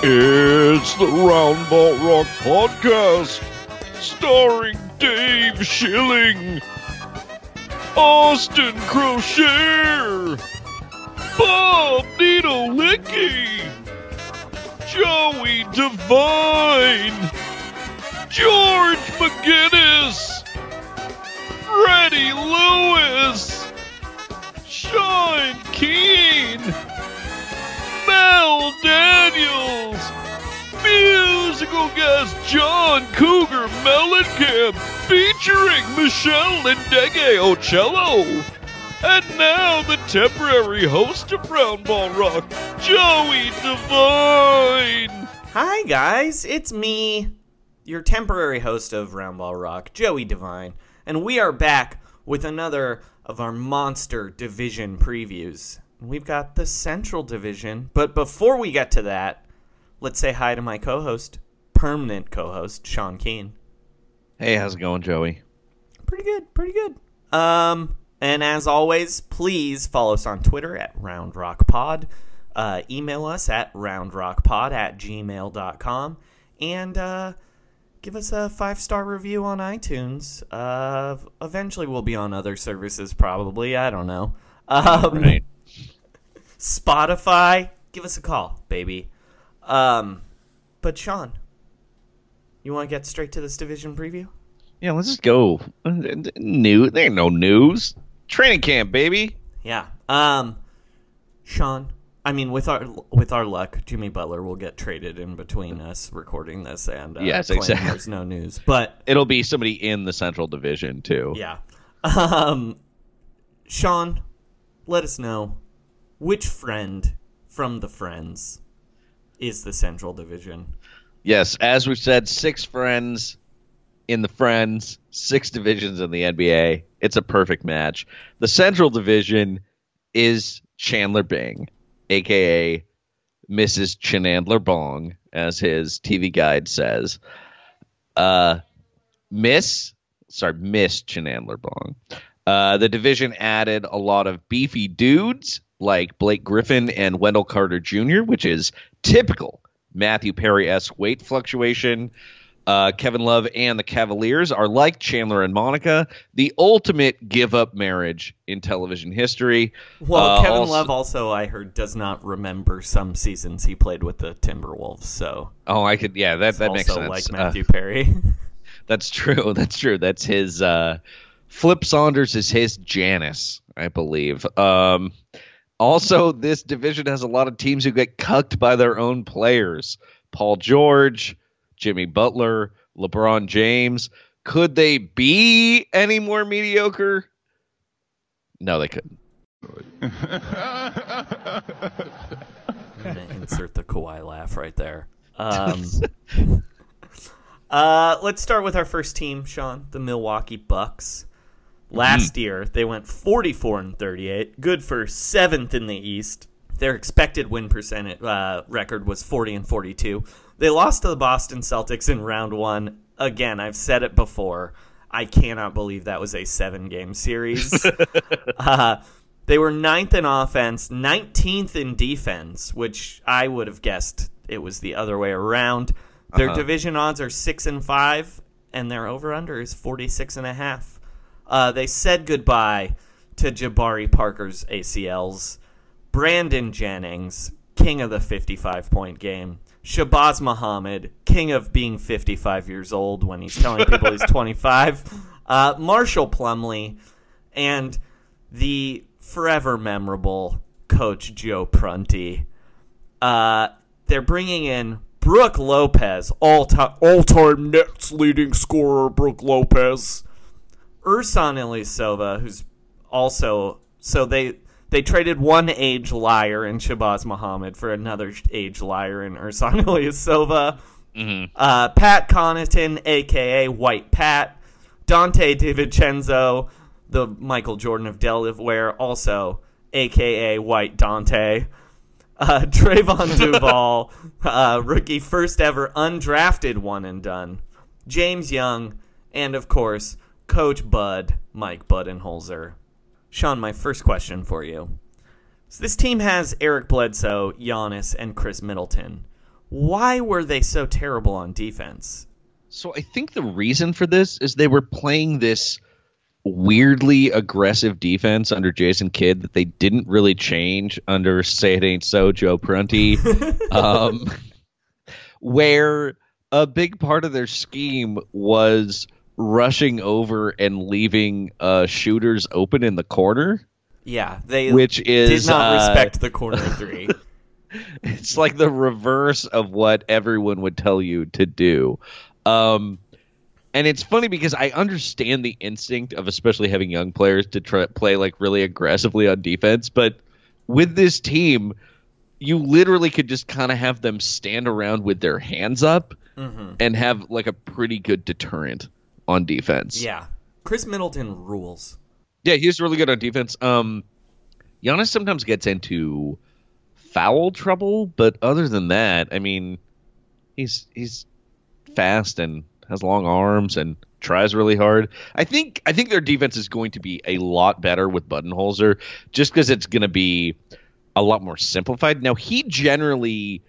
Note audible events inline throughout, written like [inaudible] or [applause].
It's the Roundball Rock Podcast, starring Dave Schilling, Austin Croshere, Bob Netolicky, Joey Devine, George McGinnis, Freddie Lewis, Sean Keane, Mel Daniels, musical guest John Cougar Mellencamp, featuring Michelle Lindege Ocello. And now the temporary host of Roundball Rock, Joey Devine. Hi, guys. It's me, your temporary host of Roundball Rock, Joey Devine. And we are back with another of our monster division previews. We've got the Central Division. But before we get to that, let's say hi to my co host, permanent co host, Sean Keane. Hey, how's it going, Joey? Pretty good, pretty good. Um, and as always, please follow us on Twitter at Round RoundRockPod. Uh, email us at roundrockpod at gmail.com. And uh, give us a five star review on iTunes. Uh, eventually, we'll be on other services, probably. I don't know. Um, Right. Spotify, give us a call, baby. Um, but Sean, you want to get straight to this division preview? Yeah, let's just go. New, there ain't no news. Training camp, baby. Yeah. Um, Sean, I mean, with our with our luck, Jimmy Butler will get traded in between us recording this and uh, Yes, exactly. There's no news, but It'll be somebody in the Central Division too. yeah. [laughs] Um, Sean, let us know which friend from the friends is the Central Division. Yes, as we said, six friends in the friends, six divisions in the NBA. It's a perfect match. The Central Division is Chandler Bing, aka Mrs. Chanandler Bong, as his TV guide says. Uh, Miss, sorry, Miss Chanandler Bong. Uh, the division added a lot of beefy dudes like Blake Griffin and Wendell Carter Jr., which is typical Matthew Perry esque weight fluctuation. Uh, Kevin Love and the Cavaliers are like Chandler and Monica, the ultimate give up marriage in television history. Well, Uh, Kevin also- Love also, I heard, does not remember some seasons he played with the Timberwolves. So Oh, I could, yeah, that, that makes also sense. like Uh, Matthew Perry. [laughs] That's true. [laughs] That's true. That's his uh Flip Saunders is his Janice, I believe. Um also this division has a lot of teams who get cucked by their own players. Paul George, Jimmy Butler, LeBron James. Could they be any more mediocre? No, they couldn't. I'm gonna insert the Kawhi laugh right there. Um, [laughs] Uh, let's start with our first team, Sean, the Milwaukee Bucks. Last year, they went 44 and 38, good for seventh in the East. Their expected win percentage uh, record was 40 and 42. They lost to the Boston Celtics in round one. Again, I've said it before. I cannot believe that was a seven game series. [laughs] uh, they were ninth in offense, 19th in defense, which I would have guessed it was the other way around. Their Uh-huh. division odds are six and five, and their over under is 46 and a half. Uh, they said goodbye to Jabari Parker's ACLs, Brandon Jennings, king of the 55 point game, Shabazz Muhammad, king of being 55 years old when he's telling people he's [laughs] 25, uh, Marshall Plumlee, and the forever memorable coach Joe Prunty. Uh, they're bringing in Brook Lopez, all time all time Nets leading scorer Brook Lopez. Ersan Ilyasova, who's also so they they traded one age liar in Shabazz Muhammad for another age liar in Ersan [laughs] Ilyasova. Uh, Pat Connaughton, aka White Pat, Donte DiVincenzo, the Michael Jordan of Delaware, also aka White Donte. Uh, [laughs] Trevon [laughs] Duval, uh, rookie first ever undrafted one and done. James Young, and of course, Coach Bud, Mike Budenholzer. Sean, my first question for you. So this team has Eric Bledsoe, Giannis, and Khris Middleton. Why were they so terrible on defense? So I think the reason for this is they were playing this weirdly aggressive defense under Jason Kidd that they didn't really change under Say It Ain't So Joe Prunty, [laughs] um, where a big part of their scheme was rushing over and leaving uh, shooters open in the corner. Yeah, they Which is, did not uh, respect the corner [laughs] three. It's like the reverse of what everyone would tell you to do. Um, and it's funny because I understand the instinct of especially having young players to try play like really aggressively on defense, but with this team, you literally could just kind of have them stand around with their hands up mm-hmm. and have like a pretty good deterrent on defense. yeah, Khris Middleton rules. Yeah, he's really good on defense. Um, Giannis sometimes gets into foul trouble, but other than that, I mean, he's he's fast and has long arms and tries really hard. I think I think their defense is going to be a lot better with Budenholzer, just because it's going to be a lot more simplified. Now he generally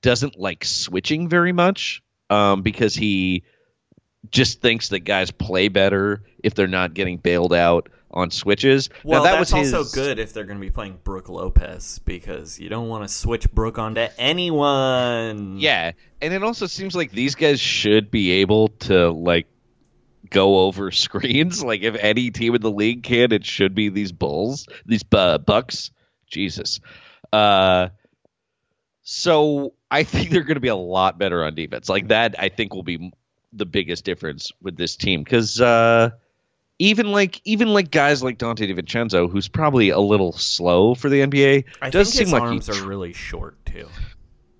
doesn't like switching very much um, because he just thinks that guys play better if they're not getting bailed out on switches. Well, now, that that's was his, also good if they're going to be playing Brook Lopez because you don't want to switch Brook onto anyone. Yeah, and it also seems like these guys should be able to like go over [laughs] screens. Like if any team in the league can, it should be these Bulls, these uh, Bucks. Jesus. Uh, so I [laughs] think they're going to be a lot better on defense. Like that, I think will be the biggest difference with this team because uh, even like even like guys like Donte DiVincenzo, who's probably a little slow for the NBA, I does seem like arms he, are really short too.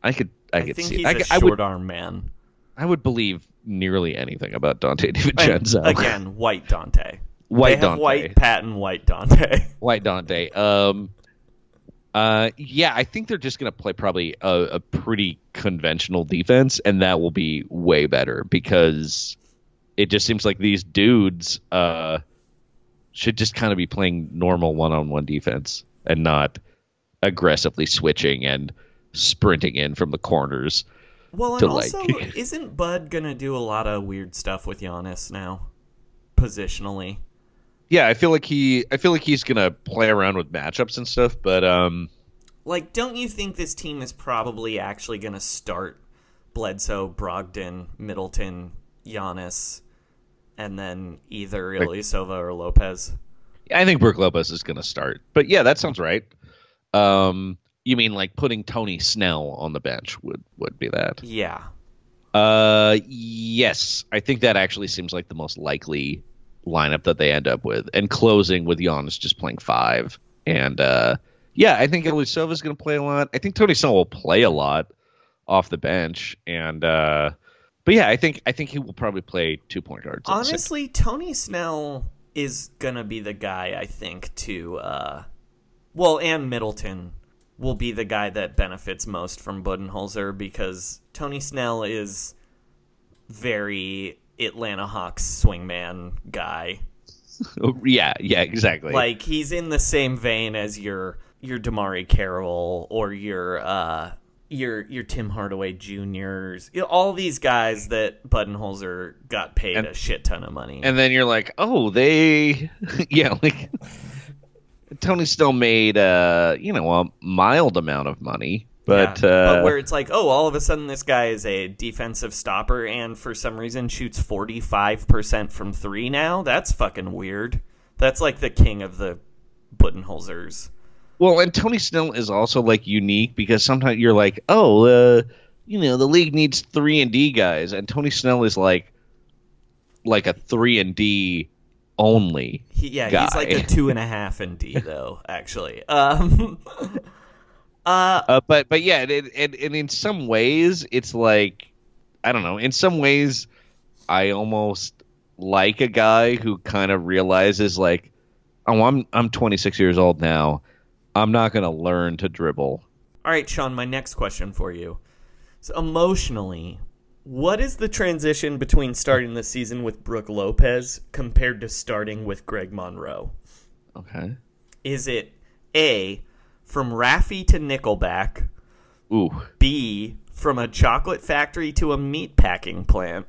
I could I, I, could see. he's I, a I would short arm man. I would believe nearly anything about Donte And DiVincenzo. [laughs] again, white Donte. White Donte. white Pat and white Donte. White Donte. Um, uh, yeah, I think they're just going to play probably a, a pretty conventional defense, and that will be way better because it just seems like these dudes uh, should just kind of be playing normal one-on-one defense and not aggressively switching and sprinting in from the corners. Well, and to, like- also, [laughs] isn't Bud gonna do a lot of weird stuff with Giannis now, positionally? Yeah, I feel like he, I feel like he's gonna play around with matchups and stuff, but um, Like, don't you think this team is probably actually gonna start Bledsoe, Brogdon, Middleton, Giannis, and then either Like- Ilyasova or Lopez? I think Brook Lopez is going to start. But yeah, that sounds right. Um, you mean like putting Tony Snell on the bench would would be that? Yeah. Uh, yes, I think that actually seems like the most likely lineup that they end up with, and closing with Giannis just playing five. And uh, yeah, I think Ilyasova is going to play a lot. I think Tony Snell will play a lot off the bench, and uh, But yeah, I think I think he will probably play two point guards. Honestly, Tony Snell is gonna be the guy I think to uh well, and Middleton will be the guy that benefits most from Budenholzer because Tony Snell is very Atlanta Hawks swingman guy. Oh, yeah, yeah, exactly. Like he's in the same vein as your your DeMarre Carroll or your uh your your Tim Hardaway Juniors, you know, all these guys that Budenholzer got paid And- a shit ton of money. and then you're like, oh, they, [laughs] yeah, like Tony still made, uh, you know, a mild amount of money, but Yeah, uh, but where it's like, oh, all of a sudden this guy is a defensive stopper and for some reason shoots forty five percent from three now. That's fucking weird. That's like the king of the Budenholzers. well, and Tony Snell is also like unique because sometimes you're like, oh, uh, you know, the league needs three and D guys, and Tony Snell is like, like a three and D only. He, yeah, guy. he's like a two and a half in D though. Actually, um, [laughs] uh, Uh, but but yeah, and, and, and in some ways, it's like I don't know. In some ways, I almost like a guy who kind of realizes like, oh, I'm I'm 26 years old now. I'm not gonna learn to dribble. All right, Sean, my next question for you. So, emotionally, what is the transition between starting the season with Brook Lopez compared to starting with Greg Monroe? Okay. Is it A, from Raffi to Nickelback, Ooh. B, from a chocolate factory to a meat packing plant,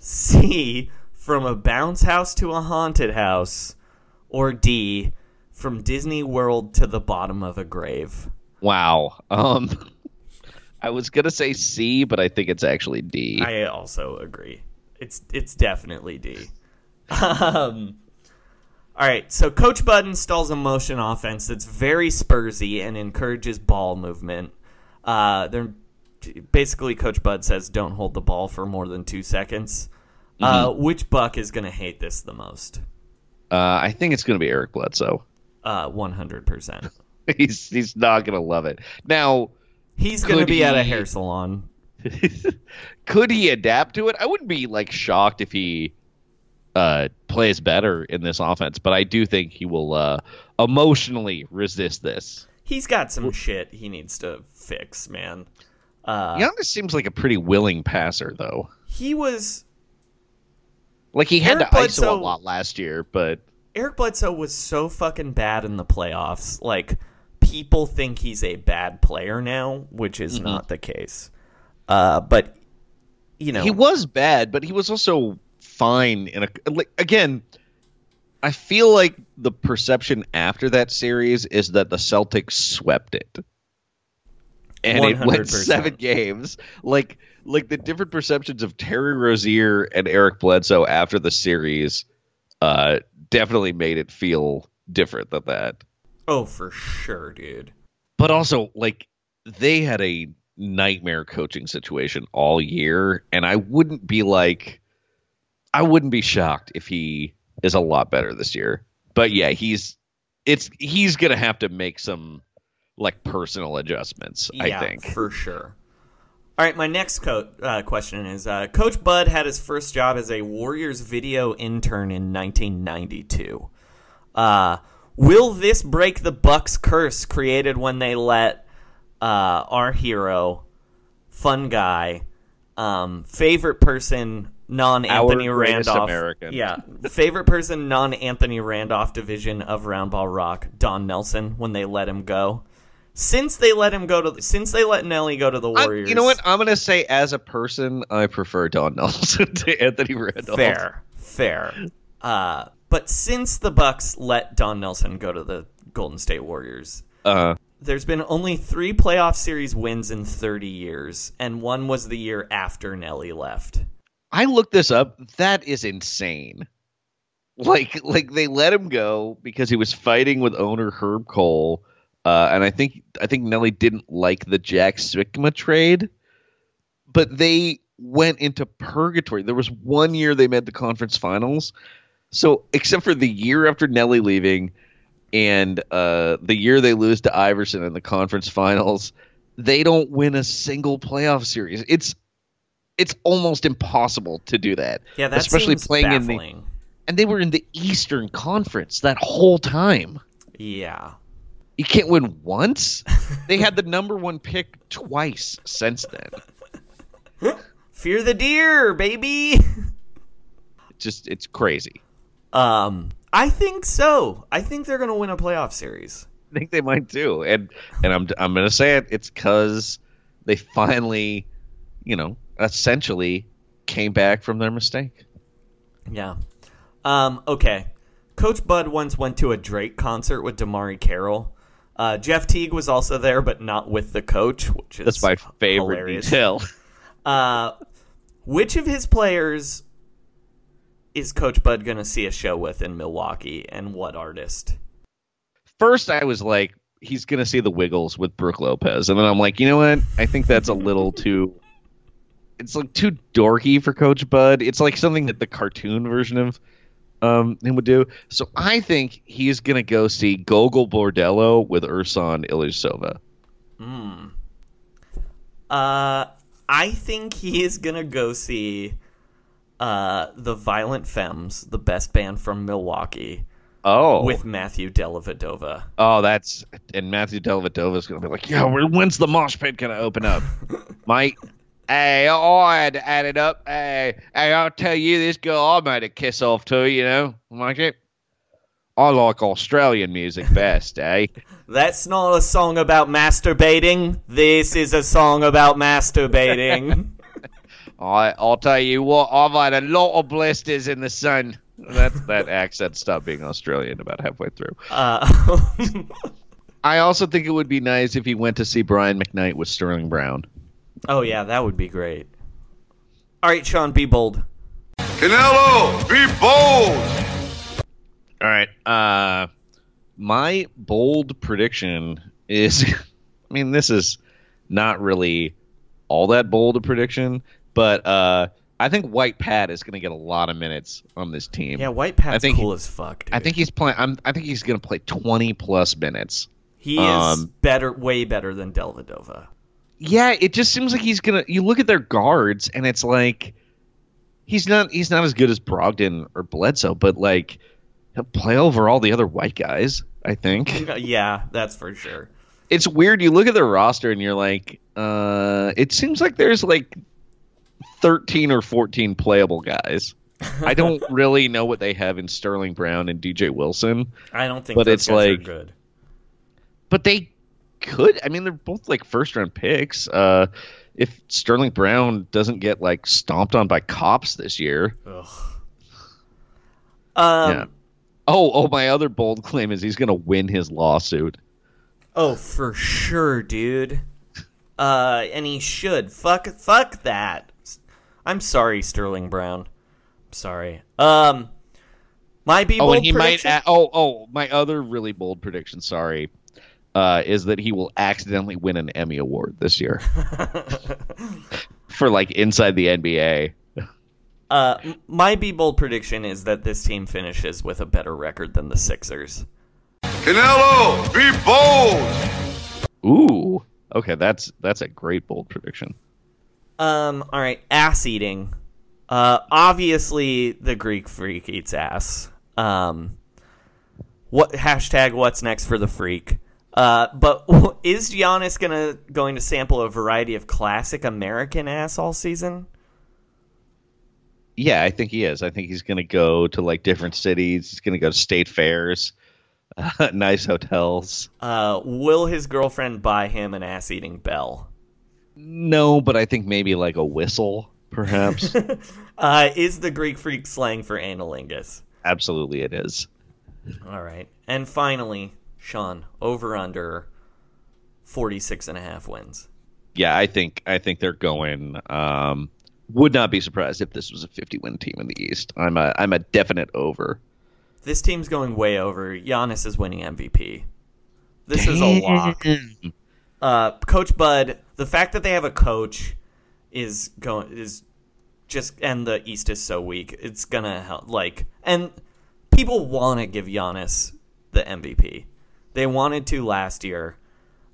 C, from a bounce house to a haunted house, or D, from Disney World to the bottom of a grave? Wow. Um. I was gonna say C, but I think it's actually D. I also agree. It's it's definitely D. [laughs] Um, all right, so Coach Bud installs a motion offense that's very Spursy and encourages ball movement. Uh, they're basically Coach Bud says don't hold the ball for more than two seconds. Uh, which Buck is going to hate this the most? Uh, I think it's gonna be Eric Bledsoe. Uh, one hundred percent. [laughs] he's he's not gonna love it. Now, He's going to be at a hair salon. [laughs] could he adapt to it? I wouldn't be like shocked if he uh, plays better in this offense, but I do think he will uh, emotionally resist this. He's got some shit he needs to fix, man. Uh, Giannis seems like a pretty willing passer, though. he was Like he had Eric to ISO Bledsoe- a lot last year, but Eric Bledsoe was so fucking bad in the playoffs. Like people think he's a bad player now, which is Mm-hmm. not the case. Uh, but you know, he was bad. But he was also fine. In a like again, I feel like the perception after that series is that the Celtics swept it. and it went seven games. Like like the different perceptions of Terry Rozier and Eric Bledsoe after the series uh definitely made it feel different than that. oh for sure, dude. But also like they had a nightmare coaching situation all year and I wouldn't be like I wouldn't be shocked if he is a lot better this year. But yeah, he's it's he's going to have to make some like personal adjustments, Yeah, I think. for sure. All right, my next co- uh, question is: uh, Coach Bud had his first job as a Warriors video intern in 1992. Uh, will this break the Bucks curse created when they let uh, our hero, fun guy, um, favorite person, non Anthony Randolph, American. yeah, favorite person, non Anthony Randolph division of Roundball Rock, Don Nelson, when they let him go? Since they let him go to, since they let Nelly go to the I- Warriors, you know what? I'm going to say, as a person, I prefer Don [laughs] Nelson to Anthony Randolph. Fair, fair. Uh, but since the Bucks let Don Nelson go to the Golden State Warriors, Uh, there's been only three playoff series wins in 30 years, and one was the year after Nelly left. I looked this up. That is insane. Like, like they let him go because he was fighting with owner Herb Kohl, uh, and I think I think Nelly didn't like the Jack Sikma trade, but they went into purgatory. There was one year they made the conference finals, so except for the year after Nelly leaving, and uh, the year they lose to Iverson in the conference finals, they don't win a single playoff series. It's it's almost impossible to do that. Yeah, that especially playing in baffling. the and they were in the Eastern Conference that whole time. Yeah. You can't win once. [laughs] they had the number one pick twice since then. [laughs] Fear the deer, baby. [laughs] Just it's crazy. Um, I think so. I think they're going to win a playoff series. I think they might too, and and I'm I'm gonna say it. It's because they finally, you know, essentially came back from their mistake. Yeah. Um, okay. Coach Bud once went to a Drake concert with DeMarre Carroll. Uh, Jeff Teague was also there, but not with the coach, which is That's my favorite hilarious. detail. [laughs] [laughs] Uh, which of his players is Coach Bud going to see a show with in Milwaukee, and what artist? First, I was like, he's gonna see the Wiggles with Brook Lopez, and then I'm like, you know what? I think that's a little too. It's like too dorky for Coach Bud. It's like something that the cartoon version of um, him would do. So I think he's gonna go see Gogol Bordello with Ersan Ilyasova. Hmm. Uh, I think he is gonna go see uh the Violent Femmes, the best band from Milwaukee, Oh, with Matthew Dellavedova. oh, that's and Matthew Dellavedova's gonna be like, yeah, when's the mosh pit gonna open up, [laughs] Mike? Hey, I had to add it up. Hey, hey, I'll tell you, this girl I made a kiss off to, you know, like it. I like Australian music [laughs] best, eh? That's not a song about masturbating. This is a song about masturbating. [laughs] [laughs] I, I'll tell you what, I've had a lot of blisters in the sun. That that accent stopped being Australian about halfway through. uh, I also think it would be nice if he went to see Brian McKnight with Sterling Brown. Oh yeah, that would be great. All right, Sean, be bold. Canelo, be bold. All right. Uh, my bold prediction is, [laughs] I mean, this is not really all that bold a prediction, but uh, I think White Pat is going to get a lot of minutes on this team. Yeah, White Pat's I think cool he- as fuck. Dude. I think he's playing. I'm, I think he's going to play 20 plus minutes. he is um, better, way better than Dellavedova. Yeah, it just seems like he's gonna. You look at their guards, and it's like he's not. He's not as good as Brogdon or Bledsoe, but like he'll play over all the other white guys. I think. [laughs] yeah, that's for sure. it's weird. You look at their roster and you're like, uh, it seems like there's like 13 or 14 playable guys. I [laughs] don't really know what they have in Sterling Brown and DJ Wilson, I don't think But it's like- good. but they could. I mean, they're both like first round picks. Uh, if Sterling Brown doesn't get like stomped on by cops this year. Ugh. Um. yeah. Oh, oh, my other bold claim is he's to win his lawsuit. Oh, for sure, dude. Uh, and he should. Fuck, fuck that. I'm sorry, Sterling Brown. I'm sorry. Um, my be Oh, bold and he prediction- might. oh, oh, my other really bold prediction. Sorry, uh, is that he will accidentally win an Emmy award this year [laughs] for like inside the NBA. Uh, my be bold prediction is that this team finishes with a better record than the Sixers. Canelo, be bold. Ooh, okay, that's that's a great bold prediction. Um, all right, ass eating. Uh, obviously the Greek freak eats ass. Um, what hashtag What's next for the freak? Uh, but [laughs] is Giannis gonna going to sample a variety of classic American ass all season? Yeah, I think he is. I think he's going to go to like different cities. He's going to go to state fairs, uh, [laughs] nice hotels. Uh, will his girlfriend buy him an ass eating bell? No, but I think maybe like a whistle, perhaps. [laughs] Uh, is the Greek freak slang for analingus? Absolutely, it is. All right. And finally, Sean, over under 46 and a half wins. Yeah, I think I think they're going. Um, would not be surprised if this was a 50 win team in the East. I'm a I'm a definite over. This team's going way over. Giannis is winning MVP. This is a lock. Uh, coach Bud, the fact that they have a coach is going is just and the East is so weak. It's gonna help. Like and people want to give Giannis the MVP. They wanted to last year.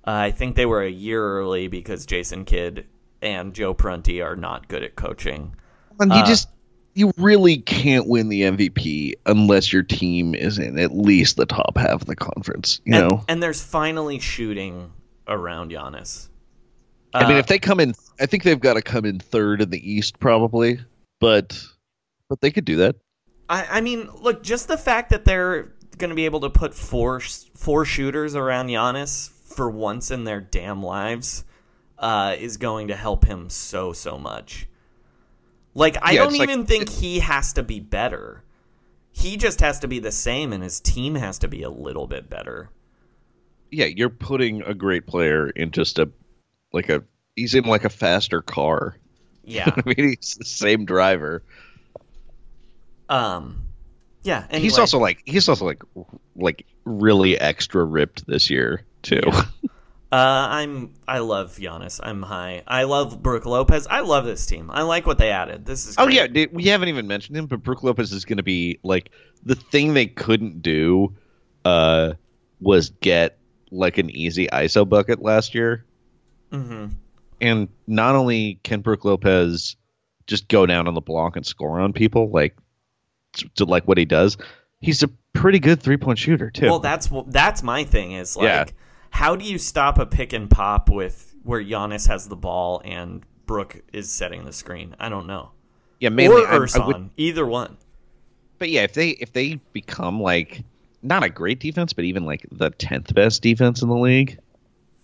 Uh, I think they were a year early because Jason Kidd and Joe Prunty are not good at coaching. And you Uh, just you really can't win the MVP unless your team is in at least the top half of the conference. You and, know, and there's finally shooting around Giannis. I mean, Uh, if they come in, I think they've got to come in third in the East probably, but but they could do that. I, I mean, look, just the fact that they're going to be able to put four four shooters around Giannis for once in their damn lives uh, is going to help him so so much. Like, I Yeah, don't it's like- even think he has to be better. He just has to be the same, and his team has to be a little bit better. Yeah, you're putting a great player in just a like a he's in like a faster car. Yeah. [laughs] I mean, he's the same driver. um. Yeah. And he's also like he's also like like really extra ripped this year too. Yeah. [laughs] Uh, I'm. I love Giannis. I'm high. I love Brook Lopez. I love this team. I like what they added. This is. Oh yeah, dude, we haven't even mentioned him, but Brook Lopez is going to be like the thing they couldn't do uh was get like an easy ISO bucket last year. Mm-hmm. And not only can Brook Lopez just go down on the block and score on people like to, to like what he does, he's a pretty good three-point shooter too. Well, that's that's my thing. Is like, Yeah. how do you stop a pick and pop with where Giannis has the ball and Brook is setting the screen? I don't know. yeah, mainly or I- I would- either one. but yeah, if they if they become like not a great defense, but even like the tenth best defense in the league,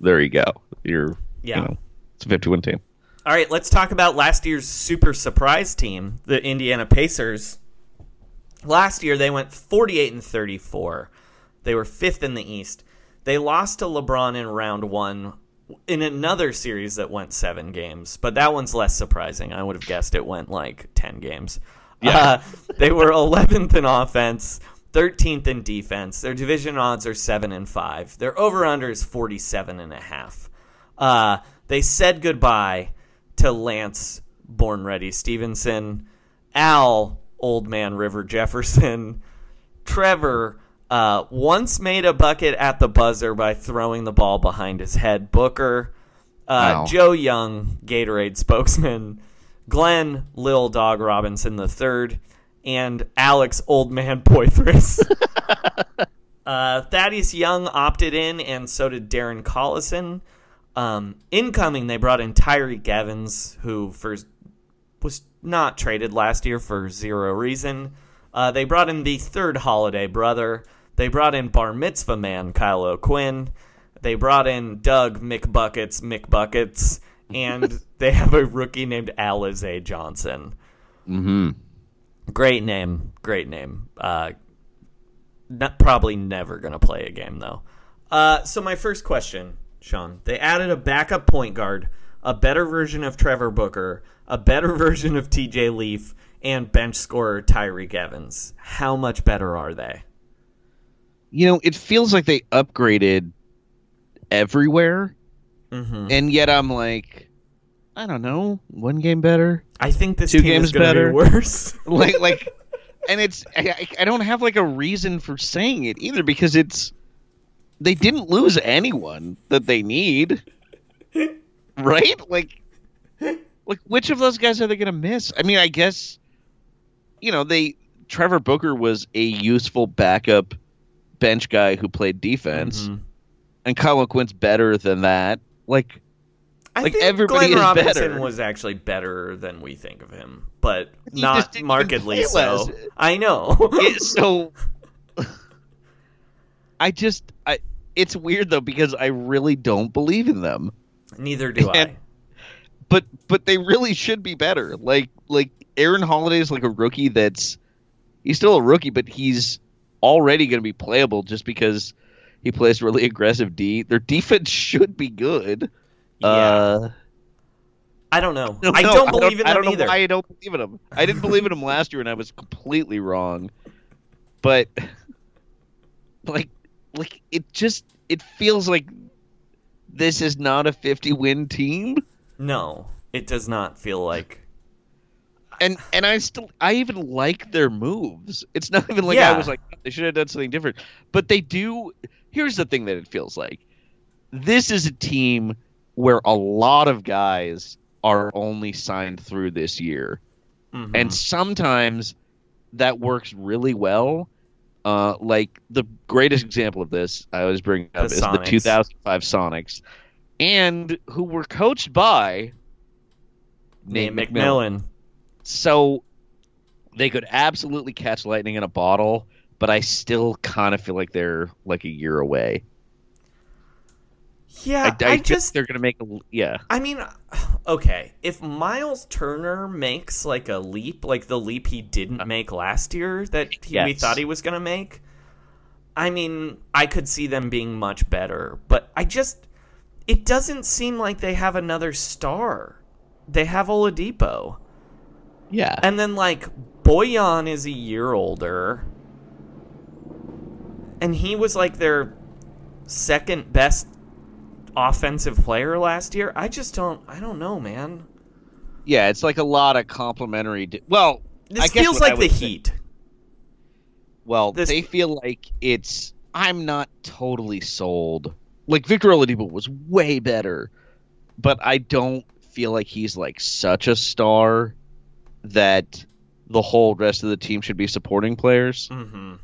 there you go. You're Yeah. you know, it's a fifty-one team. All right, let's talk about last year's super surprise team, the Indiana Pacers. Last year they went 48 and 34. They were 5th in the East. They lost to LeBron in round 1 in another series that went 7 games, but that one's less surprising. I would have guessed it went like 10 games. Uh, [laughs] they were 11th in offense, 13th in defense. Their division odds are 7 and 5. Their over under is 47 and a half. Uh, they said goodbye to Lance Born Ready Stephenson, Al Old Man River Jefferson, Trevor uh, once made a bucket at the buzzer by throwing the ball behind his head. Booker, uh, Wow. Joe Young, Gatorade spokesman, Glenn Lil Dog Robinson III, and Alex Old Man Poythress. [laughs] Uh, Thaddeus Young opted in, and so did Darren Collison. Um, incoming, they brought in Tyreke Evans, who first was not traded last year for zero reason. Uh, they brought in the third Holiday brother. They brought in Bar Mitzvah man Kyle O'Quinn. They brought in Doug McBuckets McBuckets, and [laughs] they have a rookie named Alize Johnson. Mm-hmm. Great name, great name. Uh, not, probably never going to play a game though. Uh, so my first question, Sean, they added a backup point guard, a better version of Trevor Booker, a better [laughs] version of TJ Leaf, and bench scorer Tyreke Evans. How much better are they? You know, it feels like they upgraded everywhere, Mm-hmm. and yet I'm like, I don't know, one game better, I think this Two team games is better. be worse. [laughs] like like, [laughs] and it's I, I- I don't have like a reason for saying it either because it's they didn't lose anyone that they need, right? Like, like which of those guys are they going to miss? I mean, I guess you know they Trevor Booker was a useful backup bench guy who played defense, Mhm. and Kyle Quinn's better than that. Like, I Like, think everybody Glenn is Robinson better. was actually better than we think of him, but He not markedly so. I know. [laughs] it, so [laughs] I just I it's weird though because I really don't believe in them. Neither do I. But but they really should be better. Like like Aaron Holiday is like a rookie that's he's still a rookie, but he's already going to be playable just because he plays really aggressive D. Their defense should be good. Yeah. Uh, I don't know. no, I no, don't believe in I them don't either. know why I don't believe in them. I didn't believe in them last year, and I was completely wrong. But [laughs] like, like it just it feels like this is not a 50 win team, No, it does not feel like. and and I still I even like their moves. It's not even like Yeah. I was like they should have done something different, but they do. Here's the thing that it feels like: this is a team where a lot of guys are only signed through this year. Mhm. And sometimes that works really well. Uh, like the greatest example of this I always bring up The is the 2005 Sonics, and who were coached by Nate Nate McMillan. So they could absolutely catch lightning in a bottle, but I still kind of feel like they're like a year away. Yeah, I, I, I think just they're gonna make a yeah. I mean, [sighs] okay, if Miles Turner makes like a leap, like the leap he didn't uh-huh. make last year that he, we thought he was going to make, I mean, I could see them being much better, but I just it doesn't seem like they have another star. They have Oladipo. Yeah. And then like Bojan is a year older. And he was like their second best offensive player last year. I just don't I don't know, man. Yeah, it's like a lot of complimentary. Di- well, This I feels like the say- Heat. Well, This- they feel like it's. I'm not totally sold. Like Victor Oladipo was way better, but I don't feel like he's like such a star that the whole rest of the team should be supporting players. Mm-hmm.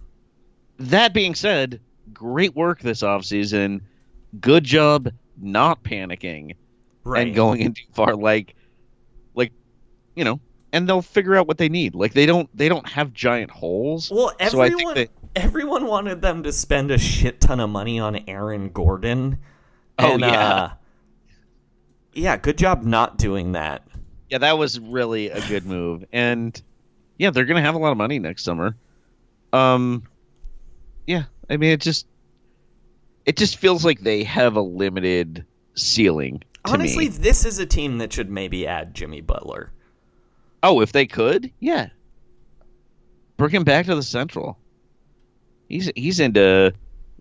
That being said, great work this offseason. Good job not panicking Right. and going in too far. Like, like, you know, and they'll figure out what they need. Like they don't they don't have giant holes. Well, so everyone think that everyone wanted them to spend a shit ton of money on Aaron Gordon. Oh, And, yeah. uh, yeah, good job not doing that. yeah, that was really a good move. And yeah, they're gonna have a lot of money next summer. Um, yeah, I mean, it just it just feels like they have a limited ceiling. To Honestly, me. this is a team that should maybe add Jimmy Butler. Oh, if they could, yeah, bring him back to the Central. He's he's into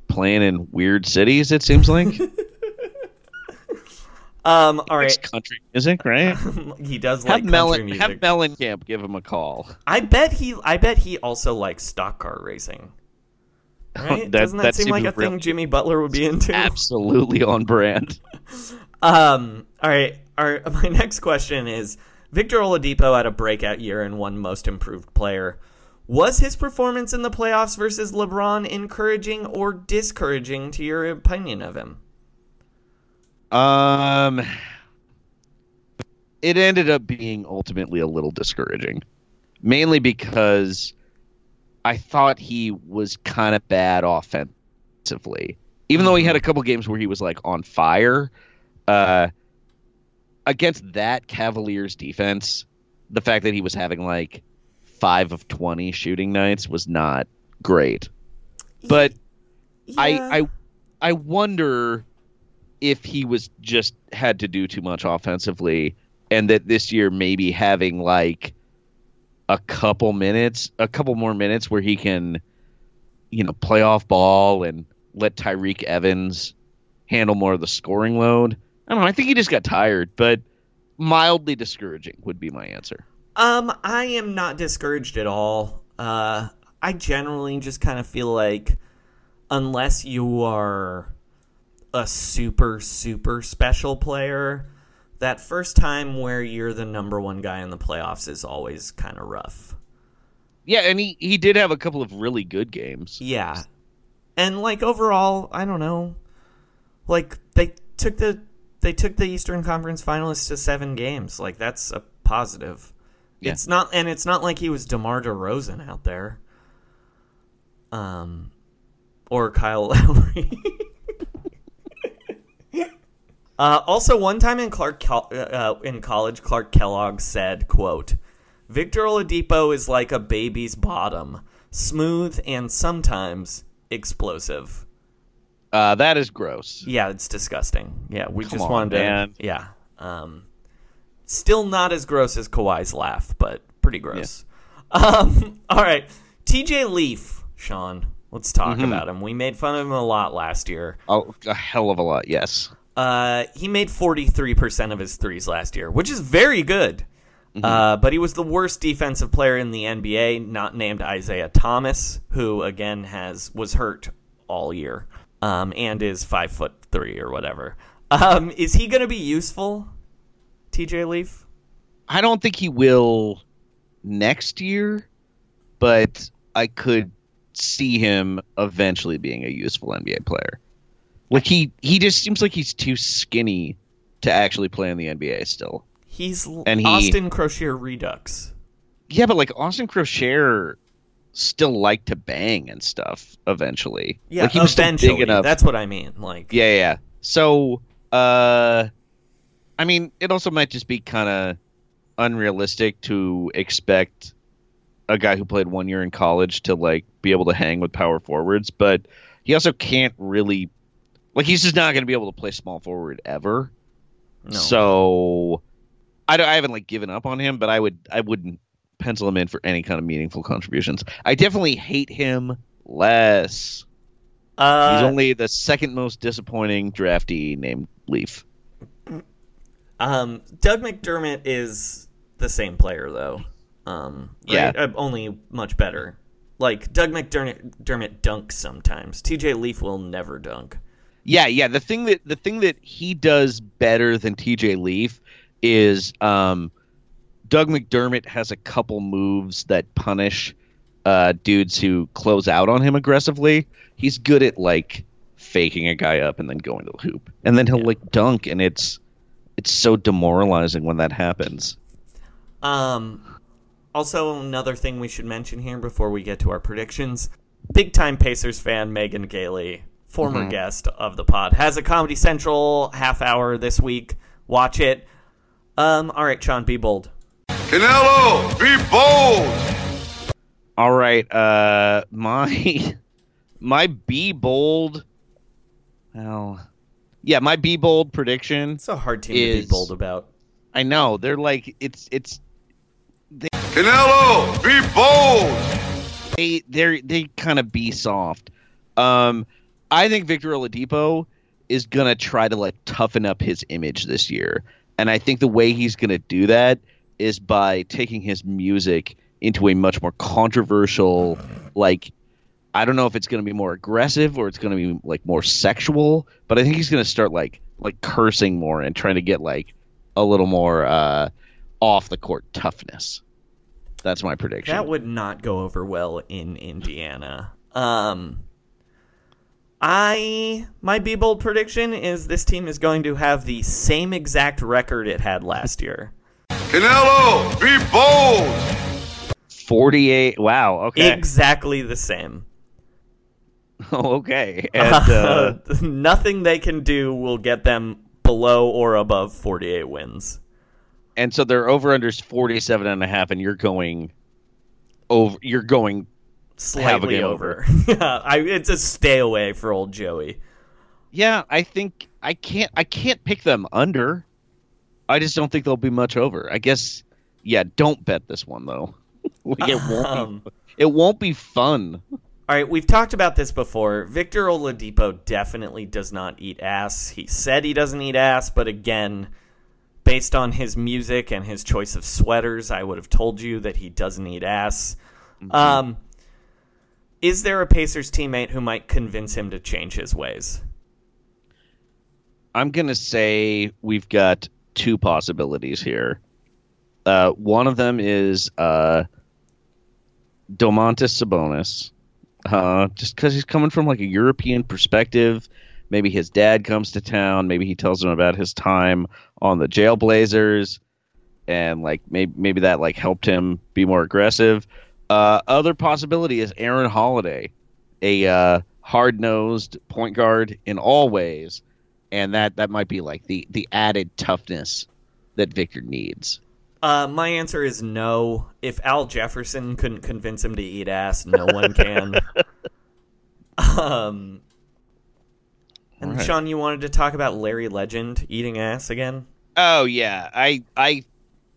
playing in weird cities. It seems like [laughs] Um, all right, country music, right? [laughs] he does have like country Melon music. have Mellencamp give him a call. I bet he. I bet he also likes stock car racing. [laughs] Right? That- Doesn't that, that seem like a seems thing Jimmy Butler would be into? Absolutely on brand. Um. All right. Our my next question is: Victor Oladipo had a breakout year and won Most Improved Player. Was his performance in the playoffs versus LeBron encouraging or discouraging to your opinion of him? Um, it ended up being ultimately a little discouraging, mainly because I thought he was kind of bad offensively. Even though he had a couple games where he was like on fire, uh, against that Cavaliers defense, the fact that he was having like five of twenty shooting nights was not great. But Yeah. I I I wonder if he was just had to do too much offensively and that this year maybe having like a couple minutes, a couple more minutes where he can you know, play off ball and let Tyreke Evans handle more of the scoring load. I don't know, I think he just got tired, but mildly discouraging would be my answer. Um, I am not discouraged at all. Uh, I generally just kind of feel like unless you are a super super special player, that first time where you're the number one guy in the playoffs is always kind of rough. Yeah, and he, he did have a couple of really good games. Yeah. And like overall, I don't know. Like they took the they took the Eastern Conference finalists to 7 games. Like that's a positive. Yeah. It's not and it's not like he was DeMar DeRozan out there. Um or Kyle [laughs] Lowry. Uh, also, one time in Clark uh, uh, in college, Clark Kellogg said, "quote Victor Oladipo is like a baby's bottom, smooth and sometimes explosive." Uh, that is gross. Yeah, it's disgusting. Yeah, we Come just on, wanted to. man. Yeah, um, still not as gross as Kawhi's laugh, but pretty gross. [laughs] Um, all right, TJ Leaf, Sean. Let's talk Mhm. about him. We made fun of him a lot last year. Oh, a hell of a lot, yes. Uh, he made 43% of his threes last year, which is very good. Uh, but he was the worst defensive player in the NBA, not named Isaiah Thomas, who again has was hurt all year, um, and is five foot three or whatever. Um, is he going to be useful? TJ Leaf? I don't think he will next year, but I could see him eventually being a useful NBA player. Like he he just seems like he's too skinny to actually play in the NBA still. He's And he- Austin Croshere Redux. Yeah, but like Austin Croshere still like to bang and stuff eventually. Yeah, like he was still eventually. enough. That's what I mean. Like, Yeah, yeah. So, uh, I mean, it also might just be kind of unrealistic to expect a guy who played one year in college to like be able to hang with power forwards, but he also can't really, like, he's just not going to be able to play small forward ever. no. So, I, don't- I haven't like given up on him, but I would I wouldn't pencil him in for any kind of meaningful contributions. I definitely hate him less. uh, He's only the second most disappointing draftee named Leaf. Um, Doug McDermott is the same player though. Um, Yeah. right? Uh, only much better. Like Doug McDermott Dermott dunks sometimes. TJ Leaf will never dunk. Yeah, yeah. The thing that the thing that he does better than TJ Leaf is um, Doug McDermott has a couple moves that punish uh, dudes who close out on him aggressively. He's good at like faking a guy up and then going to the hoop, and then he'll like dunk, and it's it's so demoralizing when that happens. Um, also another thing we should mention here before we get to our predictions: big time Pacers fan Megan Gailey, former guest of the pod, has a Comedy Central half hour this week. Watch it. Um, all right, Sean, be bold. Canelo, be bold. All right, uh, my [laughs] my be bold. Well, yeah, my be bold prediction. It's a hard team to be bold about. I know they're like it's it's Canelo, be bold. they they're they kind of be soft. Um, I think Victor Oladipo is gonna try to like toughen up his image this year, and I think the way he's gonna do that is by taking his music into a much more controversial, like I don't know if it's gonna be more aggressive or it's gonna be like more sexual, but I think he's gonna start like like cursing more and trying to get like a little more uh, off the court toughness. That's my prediction. That would not go over well in Indiana. Um, I my be bold prediction is this team is going to have the same exact record it had last year. Canelo, be bold. 48. Wow. Okay. Exactly the same. Oh, [laughs] okay. And [laughs] uh, [laughs] Nothing they can do will get them below or above 48 wins. and so their over under is 47 and a half and you're going over you're going Slightly game over. yeah, I, it's a stay away for old Joey. Yeah, I think I can't I can't pick them under. I just don't think they'll be much over. I guess yeah, don't bet this one though. [laughs] Like, it won't Um, be, it won't be fun. All right, we've talked about this before. Victor Oladipo definitely does not eat ass. He said he doesn't eat ass, but again, based on his music and his choice of sweaters, I would have told you that he doesn't eat ass. Um, is there a Pacers teammate who might convince him to change his ways? I'm gonna say we've got two possibilities here. Uh, one of them is uh, Domantas Sabonis, uh, just because he's coming from like a European perspective. Maybe his dad comes to town. Maybe he tells him about his time on the Jailblazers, and like maybe maybe that like helped him be more aggressive. Uh, other possibility is Aaron Holiday, a uh, hard-nosed point guard in all ways and that that might be like the the added toughness that Victor needs. Uh, my answer is no. If Al Jefferson couldn't convince him to eat ass, no one can. [laughs] um, and Alright. Sean, you wanted to talk about Larry Legend eating ass again? Oh yeah, I I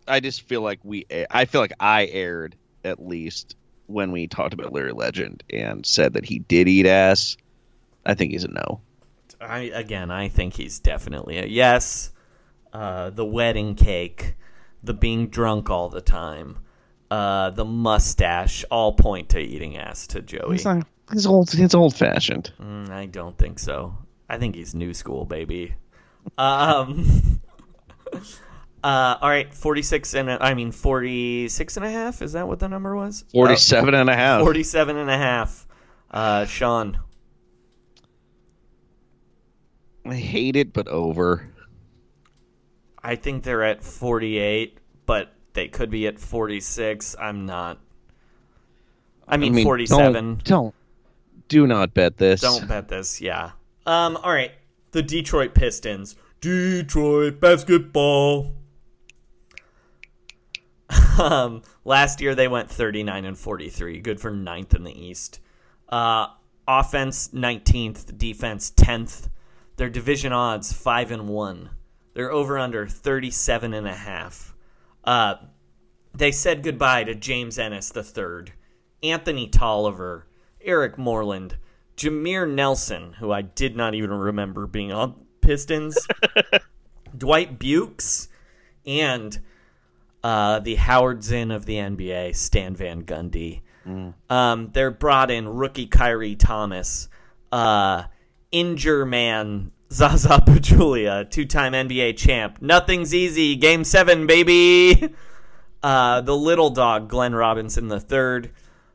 I just feel like we I feel like I aired at least when we talked about Larry Legend and said that he did eat ass. I think he's a no. I again, I think he's definitely a yes. Uh, the wedding cake, the being drunk all the time, uh, the mustache, all point to eating ass to Joey. He's not, he's old he's old fashioned. Mm, I don't think so. I think he's new school, baby. um, [laughs] Uh, all right, 46 and a, I mean 46 and a half. Is that what the number was? 47 and a half. 47 and a half. Uh, Sean. I hate it, but over. I think they're at 48, but they could be at 46. I'm not. I mean, 47. Don't, don't. Do not bet this. Don't bet this. Yeah. Um. All right. The Detroit Pistons. Detroit basketball. [laughs] um. Last year they went 39 and 43. Good for ninth in the East. Uh. Offense 19th. Defense 10th. Their division odds five and one. They're over under 37 and a half. Uh. They said goodbye to James Ennis III, Anthony Tolliver, Eric Moreland, Jameer Nelson, who I did not even remember being on Pistons, [laughs] Dwight Buycks, and uh, the Howard Zinn of the NBA, Stan Van Gundy. Um, they're brought in rookie Khyri Thomas, uh, injure man [laughs] Zaza Pachulia, two-time NBA champ. Nothing's easy. Game seven, baby. [laughs] Uh, the little dog Glenn Robinson the third.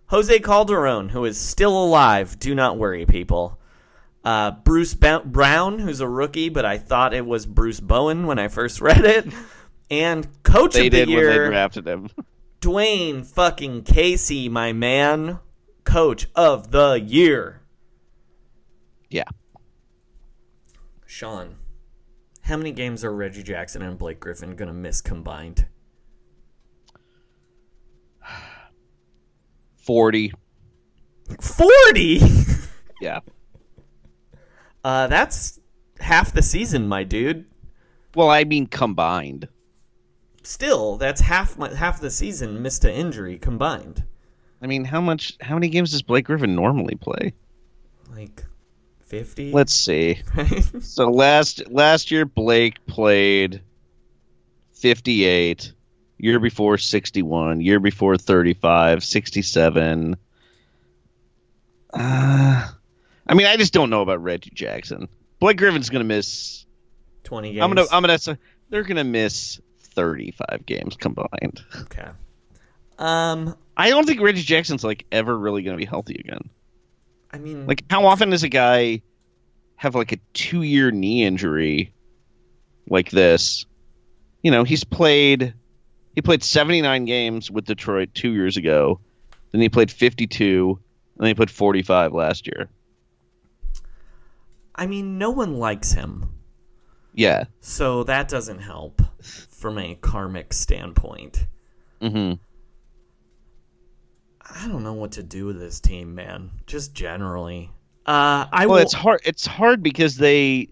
Jose Calderon, who is still alive. Do not worry, people. Uh, Bruce Ba- Brown, who's a rookie, but I thought it was Bruce Bowen when I first [laughs] read it. And coach They of the did when they drafted him. Dwayne fucking Casey, my man, coach of the year. Yeah. Sean, how many games are Reggie Jackson and Blake Griffin gonna miss combined? [sighs] 40. Forty. [laughs] Yeah. uh, that's half the season, my dude. Well, I mean combined. Still, that's half my, half the season missed to injury combined. I mean, how much? How many games does Blake Griffin normally play? Like fifty. Let's see. so last last year Blake played 58. Year before 61. Year before 35. 67. Uh, I mean, I just don't know about Reggie Jackson. Blake Griffin's gonna miss. Twenty games. I'm gonna. I'm gonna. say They're gonna miss 35 games combined. okay. Um, I don't think Reggie Jackson's like ever really gonna be healthy again. I mean, Like, how often does a guy have like a two year knee injury like this? You know, he's played he played 79 games with Detroit two years ago. Then he played 52, and then he played 45 last year. I mean, no one likes him, Yeah. so that doesn't help from a karmic standpoint. hmm I don't know what to do with this team, man. Just generally. Uh, I Well, will. it's hard. It's hard because they,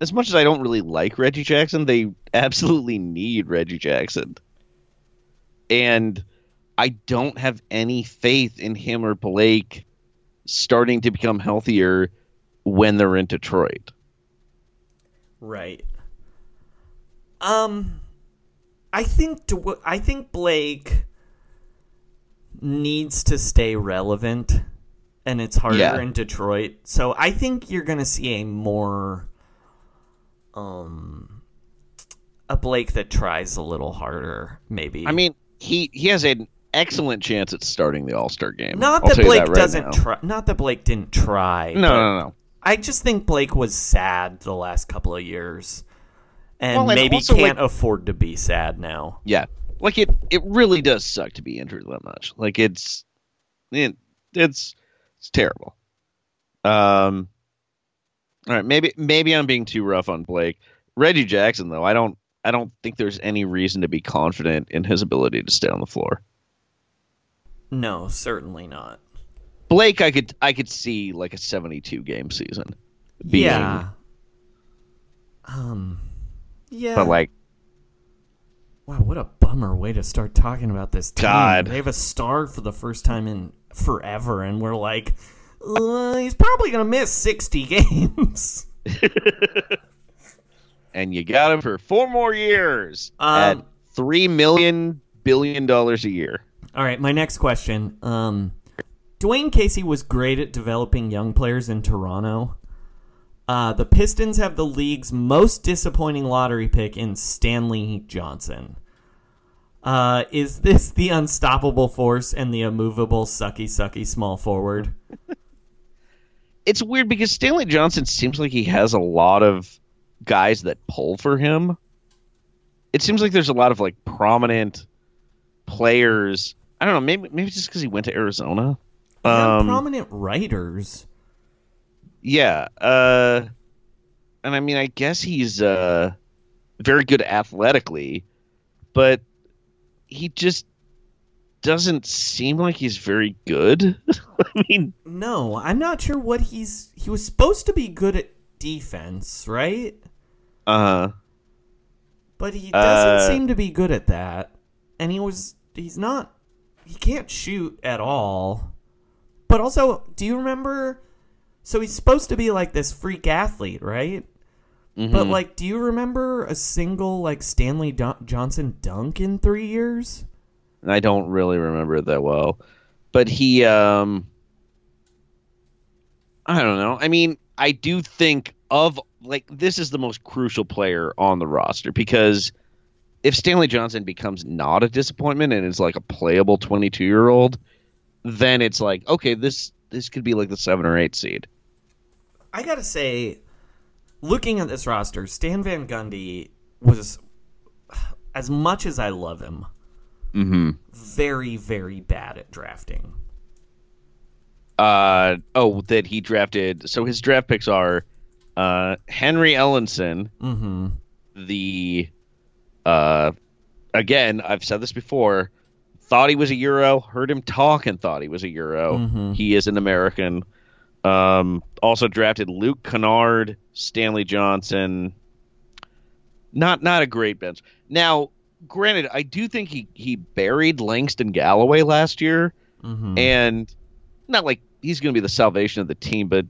as much as I don't really like Reggie Jackson, they absolutely need Reggie Jackson, and I don't have any faith in him or Blake starting to become healthier when they're in Detroit. Right. Um, I think Dw- I think Blake needs to stay relevant, and it's harder Yeah. in Detroit. So I think you're gonna see a more, um, a Blake that tries a little harder, maybe. I mean, he he has an excellent chance at starting the All Star game. not that Blake right doesn't now. try. Not that Blake didn't try. No, no, no. I just think Blake was sad the last couple of years, and Well, and maybe can't like- afford to be sad now. Yeah, like it. It really does suck to be injured that much. Like it's, it, it's it's terrible. Um. All right, maybe maybe I'm being too rough on Blake. Reggie Jackson, though, I don't I don't think there's any reason to be confident in his ability to stay on the floor. No, certainly not. Blake, I could I could see like a 72 game season. Being, Yeah. Um. Yeah. but like wow, what a bummer way to start talking about this team. God. They have a star for the first time in forever, and we're like, uh, he's probably gonna miss sixty [laughs] games. [laughs] and you got him for four more years Um, at three million billion dollars a year. All right, my next question. Um, Dwayne Casey was great at developing young players in Toronto. Uh, the Pistons have the league's most disappointing lottery pick in Stanley Johnson. Uh, is this the unstoppable force and the immovable sucky sucky small forward? [laughs] It's weird because Stanley Johnson seems like he has a lot of guys that pull for him. It seems like there's a lot of like prominent players. I don't know. Maybe maybe just because he went to Arizona. And Um, prominent writers. Yeah. Uh, and I mean, I guess he's uh, very good athletically, but he just doesn't seem like he's very good. [laughs] I mean, No, I'm not sure what he's. He was supposed to be good at defense, right? uh, huh. But he doesn't Uh, seem to be good at that. And he was. He's not. He can't shoot at all. But also, do you remember? So he's supposed to be like this freak athlete, right? Mm-hmm. But like, do you remember a single like Stanley Don- Johnson dunk in three years? I don't really remember it that well, but he, um, I don't know. I mean, I do think of like this is the most crucial player on the roster because if Stanley Johnson becomes not a disappointment and is like a playable 22 year old, then it's like okay, this this could be like the seven or eight seed. I gotta say, looking at this roster, Stan Van Gundy was, as much as I love him, Mm-hmm. very, very bad at drafting. Uh oh, that he drafted. So his draft picks are uh Henry Ellenson, Mm-hmm. the uh again i've said this before thought he was a euro heard him talk and thought he was a euro Mhm. he is an american um also drafted luke kennard stanley johnson not not a great bench now granted i do think he he buried langston galloway last year Mm-hmm. and not like he's going to be the salvation of the team but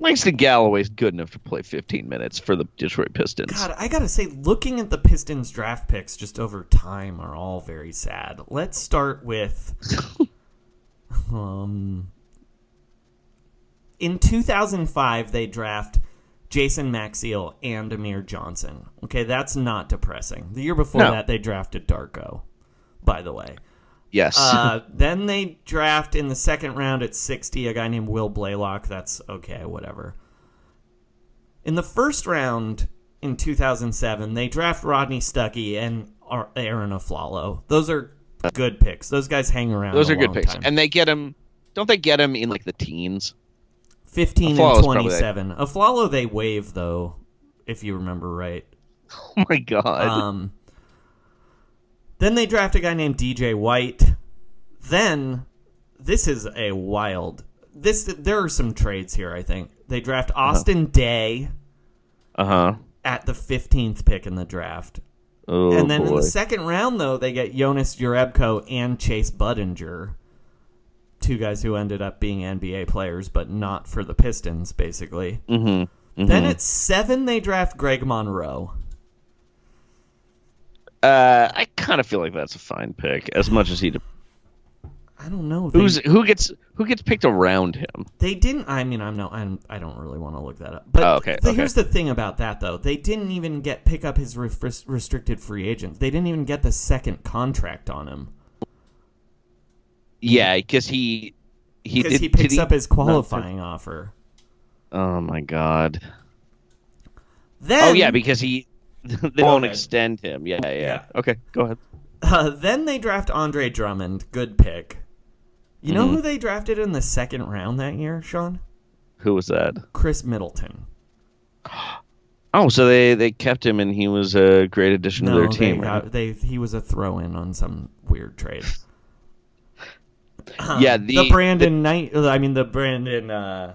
langston galloway's good enough to play 15 minutes for the detroit pistons God, I gotta say, looking at the Pistons draft picks just over time are all very sad. Let's start with, [laughs] um, in 2005 they draft Jason Maxiell and Amir Johnson. Okay, that's not depressing. The year before No. that they drafted Darko. By the way, yes uh, [laughs] then they draft in the second round at 60 a guy named Will Blalock. That's okay, whatever. In the first round in 2007, they draft Rodney Stuckey and Aaron Afflalo. Those are good picks. Those guys hang around. Those are good picks, time. and they get him. Don't they get him in like the teens? 15 Afflalo's and probably 27. Afflalo they waive though, if you remember right. [laughs] Oh my god! Um, then they draft a guy named DJ White. Then this is a wild. This there are some trades here. I think they draft Austin Daye Uh huh. at the fifteenth pick in the draft, Oh and then in the second round though they get Jonas Jerebko and Chase Budinger, two guys who ended up being NBA players but not for the Pistons, basically. mm-hmm. Then at seven they draft Greg Monroe. Uh, I kind of feel like that's a fine pick, as much as he. I don't know. They- Who's who gets who gets picked around him? They didn't. I mean, I'm no. I'm. I don't really want to look that up. But Oh, okay, the- okay. here's the thing about that, though. They didn't even get pick up his re- restricted free agent. They didn't even get the second contract on him Yeah, because he he because did, he did picks he- up his qualifying offer. Oh my god! Then, oh yeah, because he [laughs] they ahead. extend him. Yeah, yeah, Yeah. Okay, go ahead. uh, then they draft Andre Drummond. Good pick. You know Mhm. who they drafted in the second round that year, Sean? Who was that? Khris Middleton. [gasps] Oh, so they they kept him, and he was a great addition to their team. got- right? they he was a throw in on some weird trade. Yeah, the, the, Brandon Knight. I mean, the Brandon. Uh,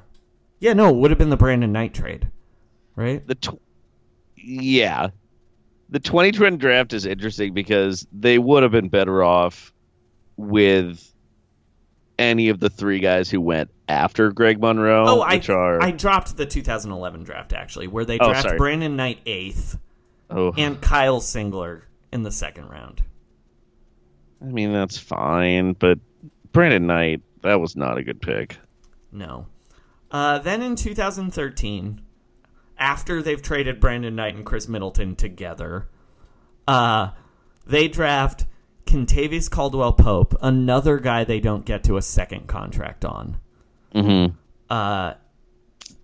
yeah, no, it would have been the Brandon Knight trade, right? the tw- yeah the 2020 draft is interesting because they would have been better off with any of the three guys who went after Greg Monroe, Oh, I are I dropped the 2011 draft actually, where they Oh, draft sorry. Brandon Knight eighth oh, and Kyle Singler in the second round. I mean that's fine, but Brandon Knight that was not a good pick. No. Uh, then in 2013, after they've traded Brandon Knight and Khris Middleton together, uh, they draft Kentavious Caldwell Pope, another guy they don't get to a second contract on. Mm-hmm. Uh,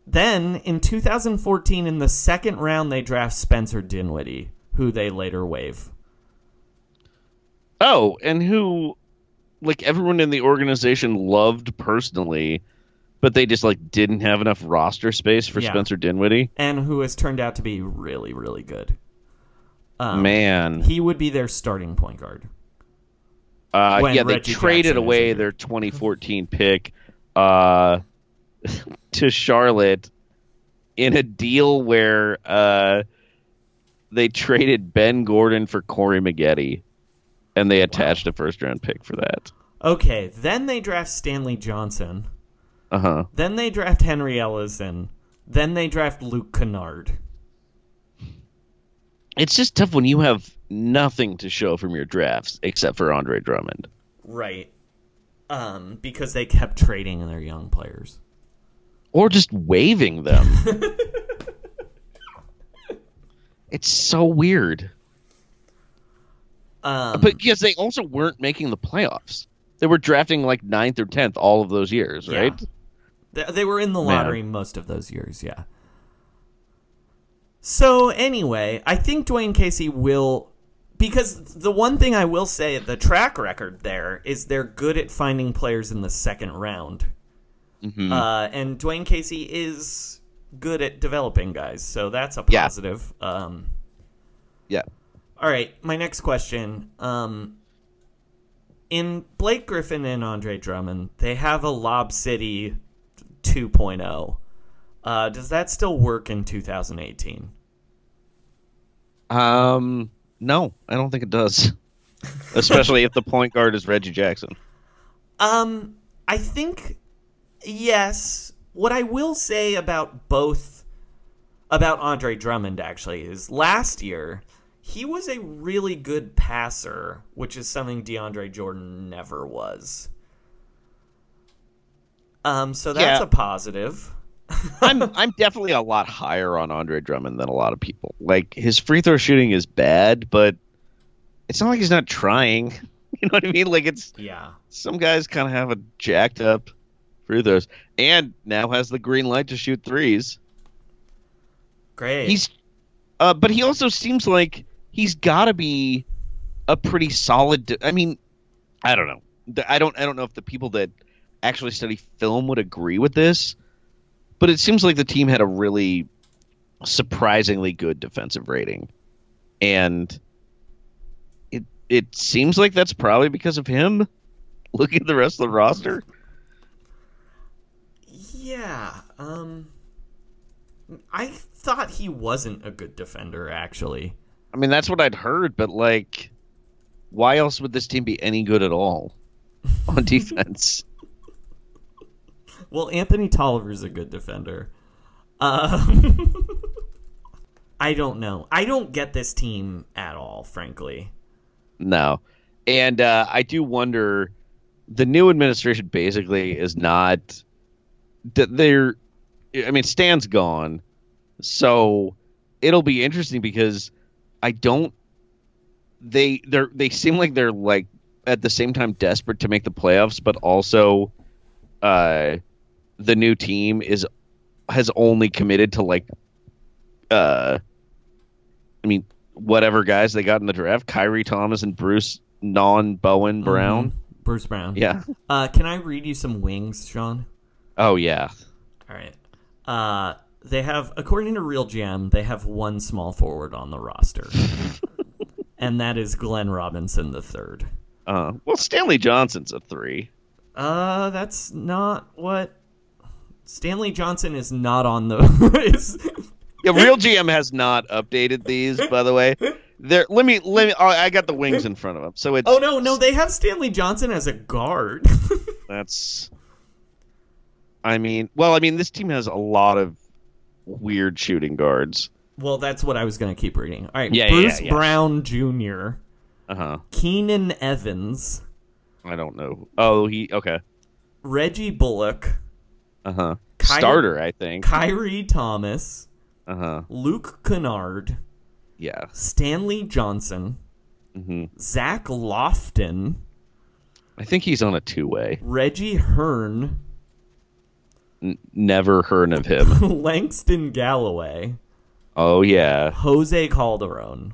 then in 2014, in the second round, they draft Spencer Dinwiddie, who they later waive. Oh, and who, like everyone in the organization loved personally, but they just like didn't have enough roster space for Yeah. Spencer Dinwiddie. and who has turned out to be really, really good. Um, Man, he would be their starting point guard. uh, yeah, they Reggie traded Jackson away their 2014 pick uh, [laughs] to Charlotte in a deal where uh, they traded Ben Gordon for Corey Maggette, and they attached a first round pick for that. Okay, then they draft Stanley Johnson. Uh huh. Then they draft Henry Ellenson. Then they draft Luke Kennard. It's just tough when you have nothing to show from your drafts except for Andre Drummond. Right. Um, because they kept trading their young players. or just waving them. [laughs] it's so weird. Um, But because they also weren't making the playoffs. They were drafting like ninth or tenth all of those years, Yeah. right? They, they were in the Man. lottery most of those years, yeah. So anyway, I think Dwayne Casey will because the one thing I will say the track record there is they're good at finding players in the second round. Mhm. Uh, and Dwayne Casey is good at developing guys, so that's a Yeah. positive. Um, Yeah. All right, my next question. Um, in Blake Griffin and Andre Drummond, they have a Lob City 2.0. Uh, does that still work in 2018? Um, no, I don't think it does. [laughs] Especially if the point guard is Reggie Jackson. Um, I think yes. What I will say about both about Andre Drummond actually is last year he was a really good passer, which is something DeAndre Jordan never was. Um, so that's Yeah. a positive. [laughs] I'm I'm definitely a lot higher on Andre Drummond than a lot of people. Like his free throw shooting is bad, but it's not like he's not trying. [laughs] You know what I mean? Like it's Yeah. some guys kind of have a jacked up free throws, and now has the green light to shoot threes. Great. He's, uh, but he also seems like he's got to be a pretty solid. I mean, I don't know. I don't. I don't know if the people that actually study film would agree with this, but it seems like the team had a really surprisingly good defensive rating, and it it seems like that's probably because of him. [laughs] Looking at the rest of the roster, Yeah. Um I thought he wasn't a good defender actually. I mean that's what I'd heard, but like, why else would this team be any good at all [laughs] on defense? Well, Anthony Tolliver's a good defender. Um, [laughs] I don't know. I don't get this team at all, frankly. No. And uh, I do wonder the new administration basically is not they're I mean Stan's gone. So it'll be interesting because I don't they they're they seem like they're like at the same time desperate to make the playoffs but also uh the new team is has only committed to like uh I mean whatever guys they got in the draft, Khyri Thomas and Bruce Non Bowen Brown. Mhm. Bruce Brown. Yeah. Uh, can I read you some wings, Sean? Oh yeah. All right. Uh, they have, according to Real GM, they have one small forward on the roster, [laughs] and that is Glenn Robinson the third. Uh, well, Stanley Johnson's a three. Uh, that's not what Stanley Johnson is not on the. [laughs] is, Yeah, Real GM has not updated these, by the way. There, let me let me. Oh, I got the wings in front of him, so it's oh no, no, they have Stanley Johnson as a guard. [laughs] that's. I mean, well, I mean, this team has a lot of weird shooting guards. well, that's what I was going to keep reading. All right, Yeah, yeah, Bruce yeah. Brown Jr., Uh huh. Keenan Evans, I don't know. Oh, he okay. Reggie Bullock, Uh huh. Khyri- Starter, I think. Khyri Thomas, Uh huh. Luke Kennard, Yeah. Stanley Johnson, hmm Zach Lofton, I think he's on a two way. Reggie Hearn, N- never heard of him. [laughs] Langston Galloway, oh yeah. Jose Calderon.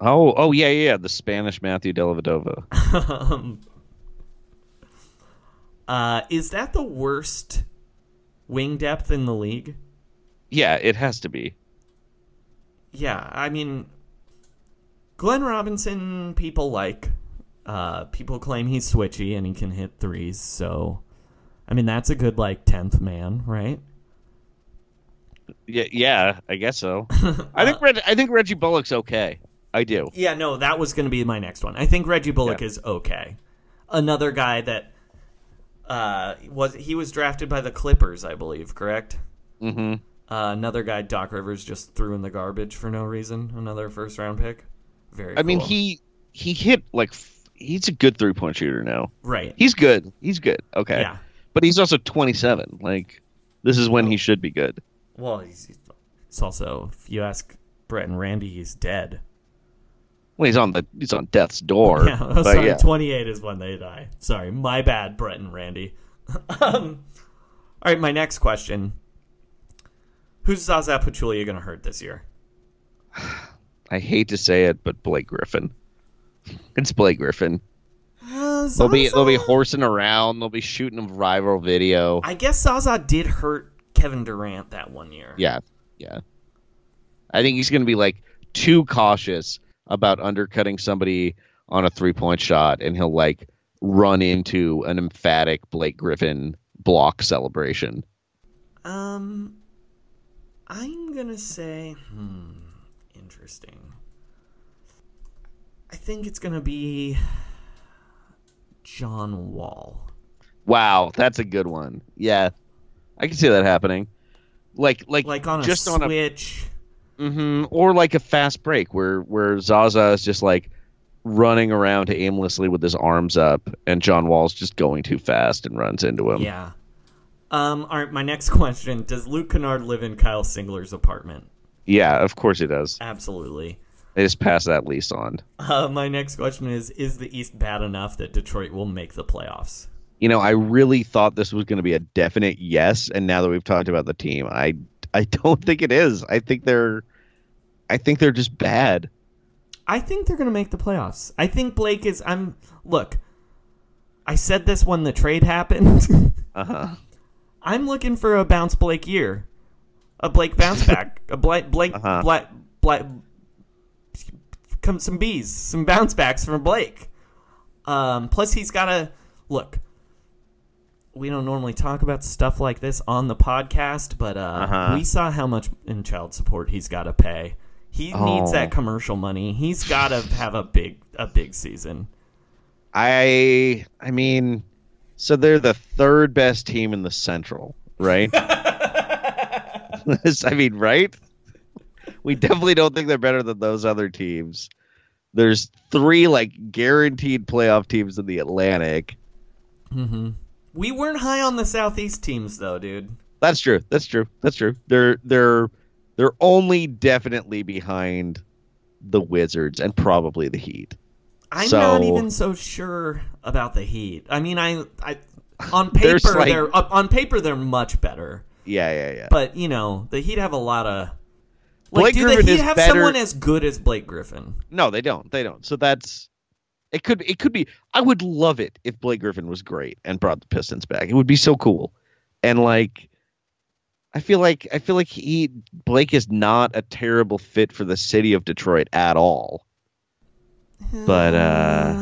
Oh oh yeah yeah. The Spanish Matthew Dellavedova. um, [laughs] uh, is that the worst wing depth in the league? Yeah, it has to be. Yeah, I mean, Glenn Robinson, people like. Uh, people claim he's switchy and he can hit threes. So, I mean, that's a good like tenth man, right? Yeah yeah. I guess so. [laughs] I think Reg- I think Reggie Bullock's okay. I do. Yeah, no, that was going to be my next one. I think Reggie Bullock Yeah. is okay. Another guy that uh, was he was drafted by the Clippers, I believe, correct? Mm-hmm. Uh, another guy Doc Rivers just threw in the garbage for no reason. Another first round pick. Very. I mean he he hit like f- he's a good three point shooter now. right. He's good. He's good. Okay. Yeah. But he's also 27. Like this is when he should be good. Well, he's, he's also if you ask Brett and Randy, he's dead. Well, he's on the he's on death's door. [laughs] Yeah, but sorry, yeah. 28 is when they die. Sorry, my bad, Brett and Randy. [laughs] um, all right, my next question. Who's Zaza Pachulia going to hurt this year? [sighs] I hate to say it, but Blake Griffin. It's Blake Griffin. Uh, They'll be they'll be horsing around. They'll be shooting a viral video. I guess Zaza did hurt Kevin Durant that one year. Yeah, yeah. I think he's going to be like too cautious about undercutting somebody on a three point shot, and he'll like run into an emphatic Blake Griffin block celebration. Um, I'm gonna say, hmm, interesting. I think it's gonna be John Wall. Wow, that's a good one. Yeah, I can see that happening. Like like Like on a just on a switch. hmm or like a fast break where where Zaza is just like running around aimlessly with his arms up, and John Wall's just going too fast and runs into him. Yeah. Um. All right. My next [laughs] question: Does Luke Kennard live in Kyle Singler's apartment? Yeah, of course he does. Absolutely. They just pass that lease on. Uh, my next question is: Is the East bad enough that Detroit will make the playoffs? You know, I really thought this was going to be a definite yes, and now that we've talked about the team, I I don't think it is. I think they're I think they're just bad. I think they're going to make the playoffs. I think Blake is. I'm. Look, I said this when the trade happened. [laughs] Uh huh. I'm looking for a bounce Blake year, a Blake bounce [laughs] back, a Blake Blake Uh-huh. Blake Blake. Come some bees, some bounce backs from Blake. Um, plus, he's got to look. We don't normally talk about stuff like this on the podcast, but uh, Uh-huh. we saw how much in child support he's got to pay. He needs Oh. that commercial money. He's got to have a big a big season. I I mean, so they're the third best team in the Central, right? [laughs] [laughs] I mean, right? We definitely don't think they're better than those other teams. There's three like guaranteed playoff teams in the Atlantic. We weren't high on the Southeast teams though, dude. That's true. That's true. That's true. They're they're they're only definitely behind the Wizards and probably the Heat. I'm So- not even so sure about the Heat. I mean, I, I on [laughs] paper like- they're uh, on paper they're much better, Yeah, yeah, yeah. but you know the Heat have a lot of. Like, do Griffin the Heat is have better- someone as good as Blake Griffin? No, they don't. They don't. So that's it could it could be I would love it if Blake Griffin was great and brought the Pistons back. It would be so cool. And like I feel like I feel like he Blake is not a terrible fit for the city of Detroit at all. But Uh,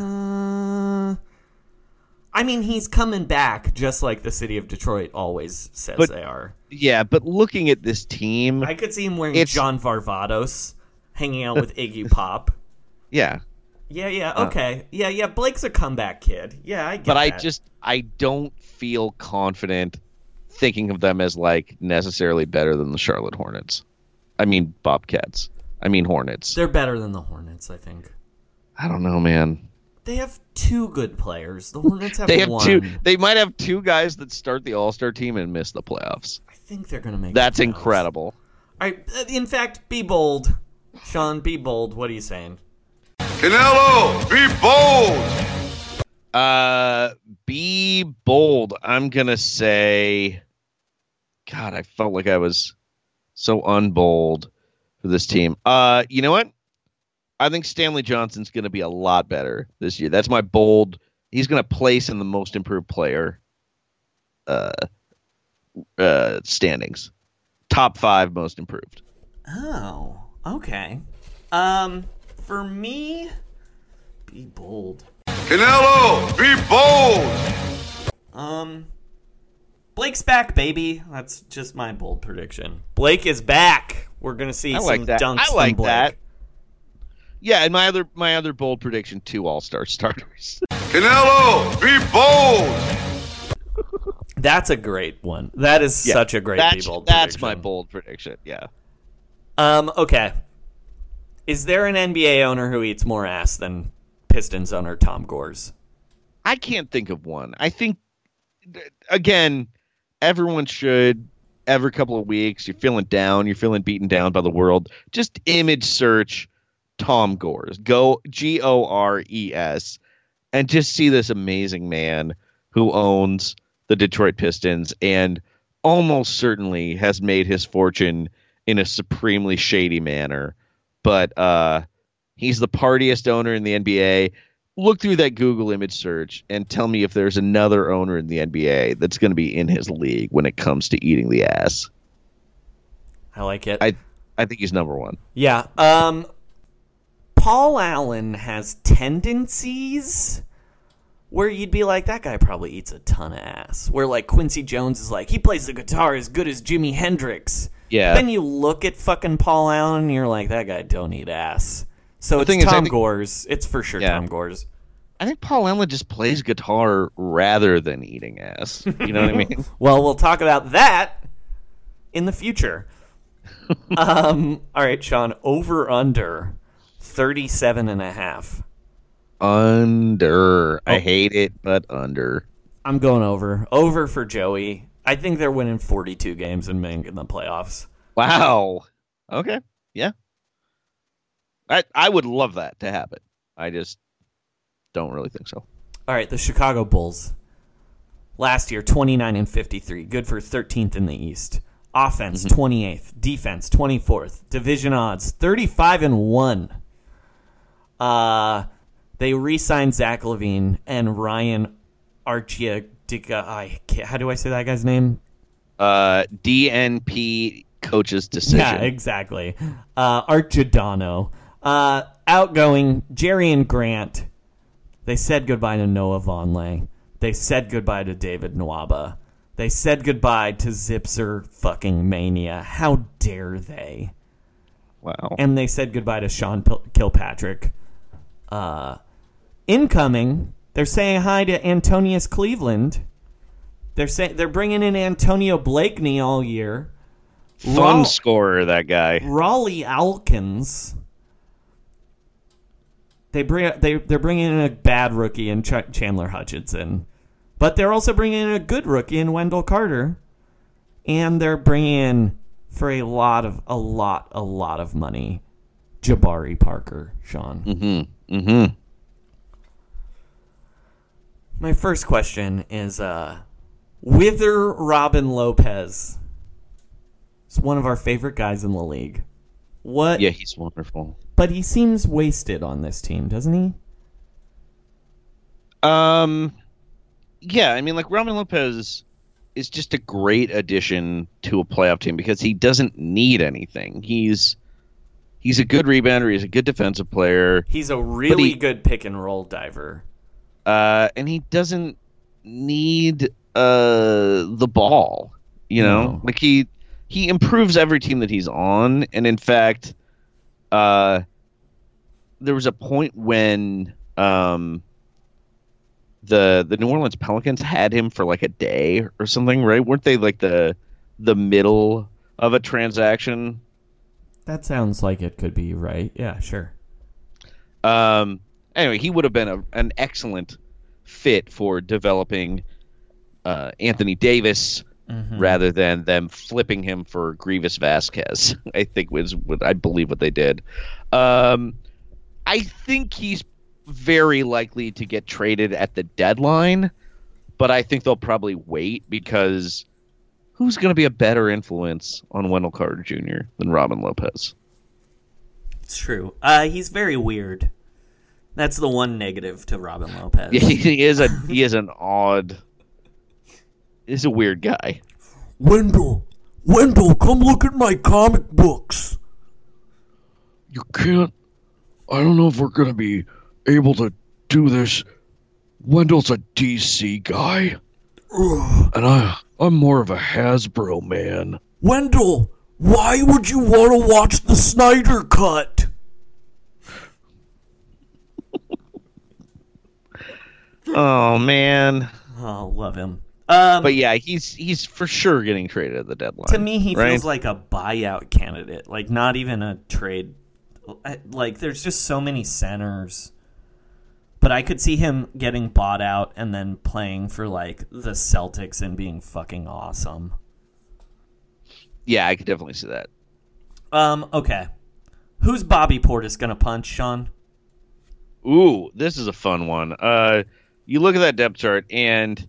I mean, he's coming back just like the city of Detroit always says But- they are. yeah, but looking at this team, I could see him wearing It's- John Varvatos, hanging out with Iggy Pop. [laughs] yeah. Yeah, yeah, uh, okay, yeah, yeah. Blake's a comeback kid. Yeah, I get But I just I don't feel confident thinking of them as like necessarily better than the Charlotte Hornets. I mean Bobcats. I mean Hornets. they're better than the Hornets. I think. I don't know, man. They have two good players. The Hornets have They have one. two. They might have two guys that start the All Star team and miss the playoffs. I think they're gonna make. That's the incredible. All right. uh, In fact, be bold, Sean. Be bold. What are you saying? Canelo, be bold. Uh, be bold. I'm gonna say. God, I felt like I was so unbold for this team. Uh, you know what? I think Stanley Johnson's gonna be a lot better this year. That's my bold. He's gonna place in the most improved player. Uh, uh, standings, top five most improved. Oh, okay. Um, for me, be bold. Canelo, be bold. Um, Blake's back, baby. That's just my bold prediction. Blake is back. We're gonna see I some like that. dunks I from like Blake. that. Yeah, and my other my other bold prediction: two All Star [laughs] starters. Canelo, be bold. That's a great one. That is Yeah, such a great that's, be bold. That's my bold prediction. Yeah. Um, okay. Is there an NBA owner who eats more ass than Pistons owner Tom Gores? I can't think of one. I think again, everyone should every couple of weeks you're feeling down, you're feeling beaten down by the world, just image search Tom Gores. Go G O R E S and just see this amazing man who owns the Detroit Pistons and almost certainly has made his fortune in a supremely shady manner. But uh he's the partiest owner in the NBA look through that Google image search and tell me if there's another owner in the NBA that's going to be in his league when it comes to eating the ass. I like it. I I think he's number one. Yeah. Um Paul Allen has tendencies where you'd be like, that guy probably eats a ton of ass. Where like Quincy Jones is like, he plays the guitar as good as Jimi Hendrix. Yeah. Then you look at fucking Paul Allen and you're like, that guy don't eat ass. So The it's is, Tom think- Gores. It's for sure Yeah. Tom Gores. I think Paul Allen just plays guitar rather than eating ass. You know what I mean? [laughs] [laughs] Well, we'll talk about that in the future. [laughs] um, all right, Sean, over under 37 and a half. Under. I oh. hate it, but under. I'm going over. Over for Joey. I think they're winning 42 games and making the playoffs. Wow. Okay. Yeah. I I would love that to happen. I just don't really think so. All right, the Chicago Bulls. Last year, 29 and 53. Good for 13th in the East. Offense, mm-hmm. 28th. Defense, 24th. Division odds, 35 and 1. Uh, they re signed Zach LaVine and Ryan Archiadica. I how do I say that guy's name? Uh DNP coach's decision. Yeah, exactly. Uh, Art Giordano. Uh, outgoing Jerian Grant. They said goodbye to Noah Vonleh. They said goodbye to David Nwaba. They said goodbye to Zipser fucking Mania. How dare they? Wow. And they said goodbye to Sean Pil- Kilpatrick. Uh, incoming, they're saying hi to Antonius Cleveland. They're saying they're bringing in Antonio Blakeney all year. Fun Raw- scorer, that guy. Rawle Alkins. They bring they they're bringing in a bad rookie in Ch- Chandler Hutchinson, but they're also bringing in a good rookie in Wendell Carter, and they're bringing in for a lot of a lot a lot of money, Jabari Parker, Sean. Mm-hmm. Mm-hmm. My first question is uh Wither Robin Lopez. It's one of our favorite guys in the league. What Yeah, he's wonderful. But he seems wasted on this team, doesn't he? Um, yeah, I mean, like Robin Lopez is just a great addition to a playoff team because he doesn't need anything. He's he's a good rebounder. He's a good defensive player. He's a really he- good pick and roll diver. uh, and he doesn't need uh the ball. You know, No. like he he improves every team that he's on, and in fact, uh, there was a point when um the the New Orleans Pelicans had him for like a day or something, right? Weren't they like the the middle of a transaction? That sounds like it could be right. Yeah, sure. Um, anyway, he would have been a, an excellent fit for developing uh, Anthony Davis rather than them flipping him for Greivis Vasquez. [laughs] I think was what I believe what they did. Um, I think he's very likely to get traded at the deadline, but I think they'll probably wait because who's going to be a better influence on Wendell Carter Jr. than Robin Lopez? It's true. Uh, he's very weird. That's the one negative to Robin Lopez. Yeah, [laughs] he is a he is an odd. He's a weird guy. Wendell, Wendell, come look at my comic books. You can't. I don't know if we're gonna be able to do this. Wendell's a DC guy, and I I'm more of a Hasbro man. Wendell, why would you want to watch the Snyder Cut? [laughs] Oh man. Oh, love him. Um, But yeah, he's he's for sure getting traded at the deadline. to me, he right? feels like a buyout candidate. Like not even a trade. Like there's just so many centers. But I could see him getting bought out and then playing for like the Celtics and being fucking awesome. yeah, I could definitely see that. Um. Okay. Who's Bobby Portis gonna punch, Sean? Ooh, this is a fun one. Uh, you look at that depth chart and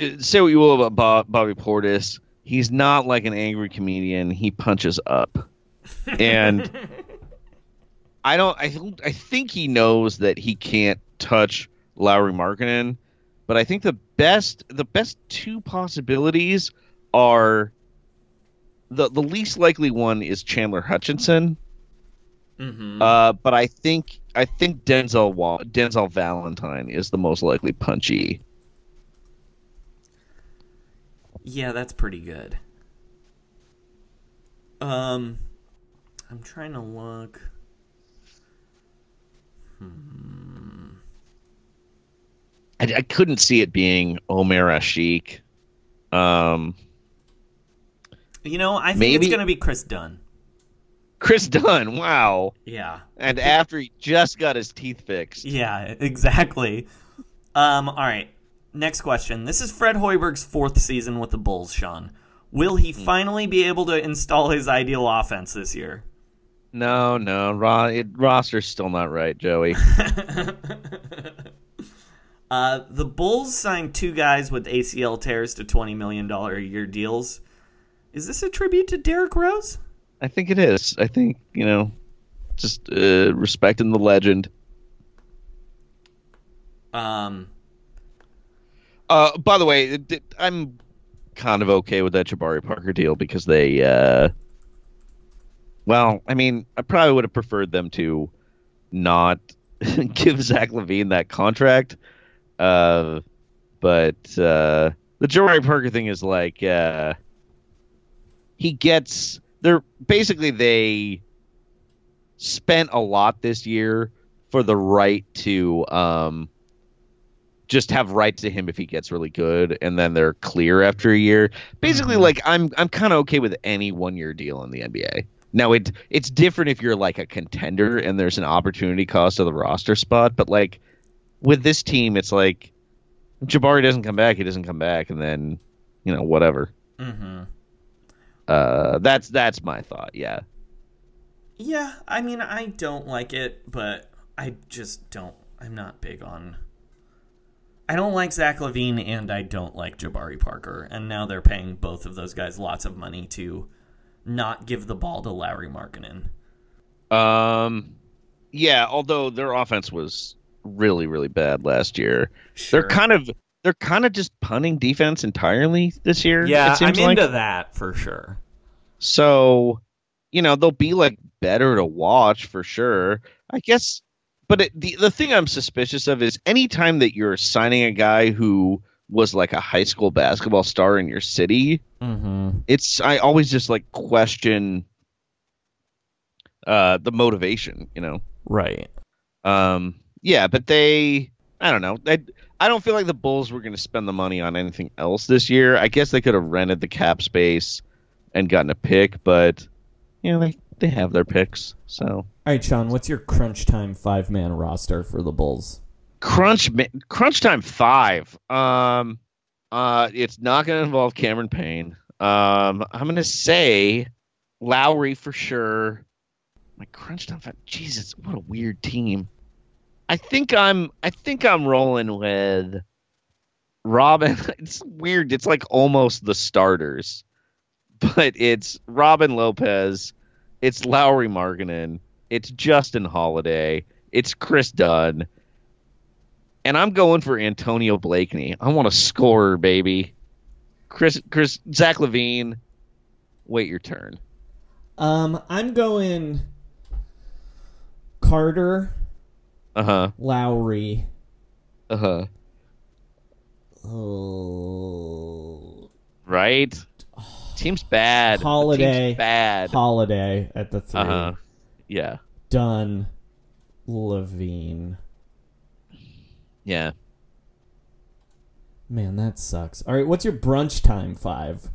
uh, say what you will about Bob, Bobby Portis. He's not like an angry comedian. He punches up, and [laughs] I don't. I don't- I think he knows that he can't touch Lauri Markkanen, but I think the best the best two possibilities are the the least likely one is Chandler Hutchison. Mm-hmm. Uh, but I think I think Denzel Denzel Valentine is the most likely punchy. Yeah, that's pretty good. Um, I'm trying to look. I, I couldn't see it being Omer Asik. Um, You know, I think Maybe- it's gonna be Kris Dunn. Kris Dunn, wow. Yeah. And after he just got his teeth fixed. Yeah, exactly. Um, all right. Next question. This is Fred Hoiberg's fourth season with the Bulls, Sean. Will he finally be able to install his ideal offense this year? No, no, ro- it, roster's still not right, Joey. [laughs] Uh, the Bulls signed two guys with ACL tears to $20 million a year deals. Is this a tribute to Derrick Rose? I think it is. I think you know, just uh, respecting the legend. Um, Uh, by the way, I'm kind of okay with that Jabari Parker deal because they, uh, well, I mean, I probably would have preferred them to not [laughs] give Zach LaVine that contract. Uh, but uh, the Jabari Parker thing is like, uh, he gets. They're basically they spent a lot this year for the right to um just have rights to him if he gets really good and then they're clear after a year. Basically like I'm I'm kind of okay with any one year deal in the NBA. Now it it's different if you're like a contender and there's an opportunity cost of the roster spot, but like with this team it's like Jabari doesn't come back, he doesn't come back and then you know whatever. hmm Uh that's that's my thought, yeah. Yeah, I mean, I don't like it, but I just don't. I'm not big on. I don't like Zach LaVine, and I don't like Jabari Parker. And now they're paying both of those guys lots of money to not give the ball to Lauri Markkanen. Um, yeah. Although their offense was really, really bad last year, Sure. they're kind of they're kind of just punting defense entirely this year. Yeah, it I'm like. into that for sure. So, you know, they'll be like better to watch for sure. I guess, but it, the the thing I'm suspicious of is anytime that you're signing a guy who was like a high school basketball star in your city, Mm-hmm. it's I always just like question uh the motivation, you know. Right. Um yeah, but they I don't know. I I don't feel like the Bulls were going to spend the money on anything else this year. I guess they could have rented the cap space and gotten a pick, but you know, they they have their picks. So All right, Sean, what's your crunch time five man roster for the Bulls? Crunch crunch time 5. Um Uh, it's not going to involve Cameron Payne. Um, I'm going to say Lauri for sure. My crunch time. Five. Jesus, what a weird team. I think I'm. I think I'm rolling with Robin. [laughs] It's weird. It's like almost the starters, [laughs] but it's Robin Lopez. It's Lauri Markkanen. It's Justin Holiday. It's Kris Dunn. And I'm going for Antonio Blakeney. I want a scorer, baby. Chris, Chris, Zach LaVine. Wait your turn. Um, I'm going Carter, Uh huh. Lauri. Uh huh. Oh, Right. Team's bad. Holiday. team's bad. Holiday at the three. Uh huh. Yeah. Done. LaVine. Yeah. Man, that sucks. All right, what's your brunch time five?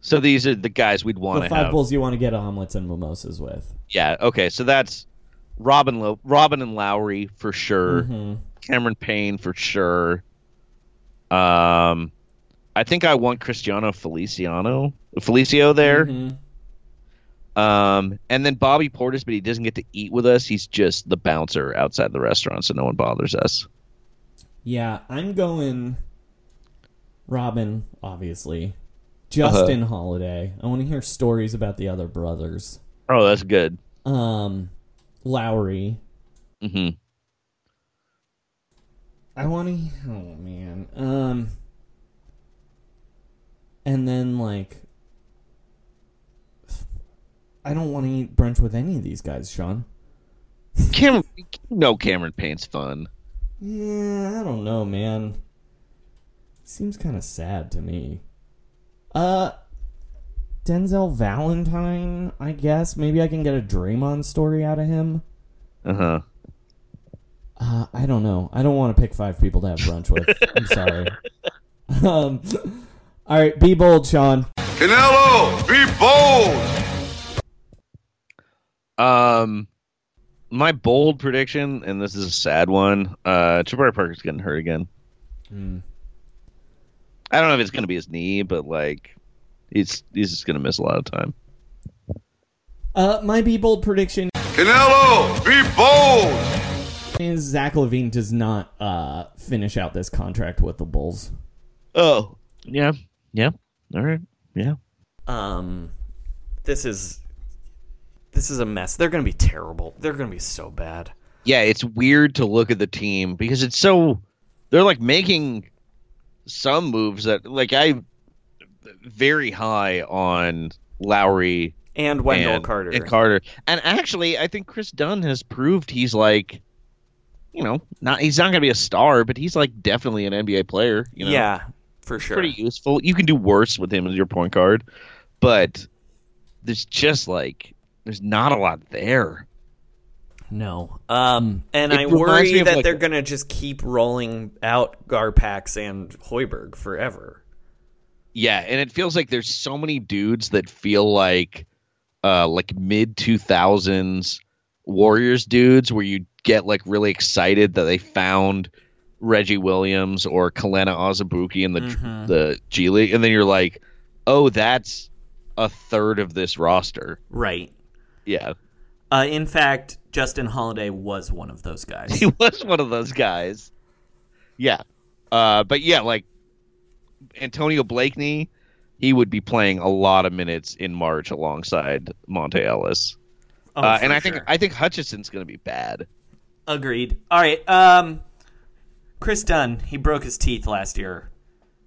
So these are the guys we'd want to. the five have. bulls you want to get omelets and mimosas with. Yeah. Okay. So that's Robin, Lo- Robin and Lauri for sure. Mhm. Cameron Payne for sure. Um, I think I want Cristiano Feliciano, Felicio there. Mhm. Um, and then Bobby Portis, but he doesn't get to eat with us. He's just the bouncer outside the restaurant, so no one bothers us. Yeah, I'm going Robin, obviously. Justin Uh-huh. Holiday. I want to hear stories about the other brothers. Oh, that's good. Um, Lauri. hmm I want to. Oh man. Um, and then like, I don't want to eat brunch with any of these guys, Sean. Cameron, no, Cameron Payne's fun. Yeah, I don't know, man. Seems kind of sad to me. Uh, Denzel Valentine, I guess. Maybe I can get a Draymond story out of him. Uh huh. Uh, I don't know. I don't want to pick five people to have brunch with. I'm sorry. [laughs] Um, all right, be bold, Sean. Canelo, be bold. Um, my bold prediction, and this is a sad one. Uh, Jabari Parker's getting hurt again. Hmm. I don't know if it's gonna be his knee, but like, he's he's just gonna miss a lot of time. Uh, my be bold prediction Canelo, be bold. is Zach LaVine does not uh finish out this contract with the Bulls. Oh, yeah, yeah, all right, yeah. Um, this is this is a mess. They're going to be terrible. They're going to be so bad. Yeah, it's weird to look at the team because it's so they're like making some moves that like I very high on Lauri And Wendell and, Carter. and Carter. And actually, I think Kris Dunn has proved he's like, you know, not he's not gonna be a star, but he's like definitely an NBA player. You know? Yeah, for sure. pretty useful. You can do worse with him as your point guard, but there's just like there's not a lot there. No. Um, and It I worry that like- they're going to just keep rolling out Garpax and Hoiberg forever. Yeah, and it feels like there's so many dudes that feel like uh like mid 2000s Warriors dudes where you get like really excited that they found Reggie Williams or Kelenna Azubuike in the Mhm. the G League and then you're like, "Oh, that's a third of this roster." Right. Yeah. Uh, in fact, Justin Holiday was one of those guys. [laughs] He was one of those guys. Yeah. Uh but yeah, like Antonio Blakeney, he would be playing a lot of minutes in March alongside Monta Ellis. Oh, uh, and I think sure. I think Hutchison's going to be bad. Agreed. All right. Um, Kris Dunn, he broke his teeth last year.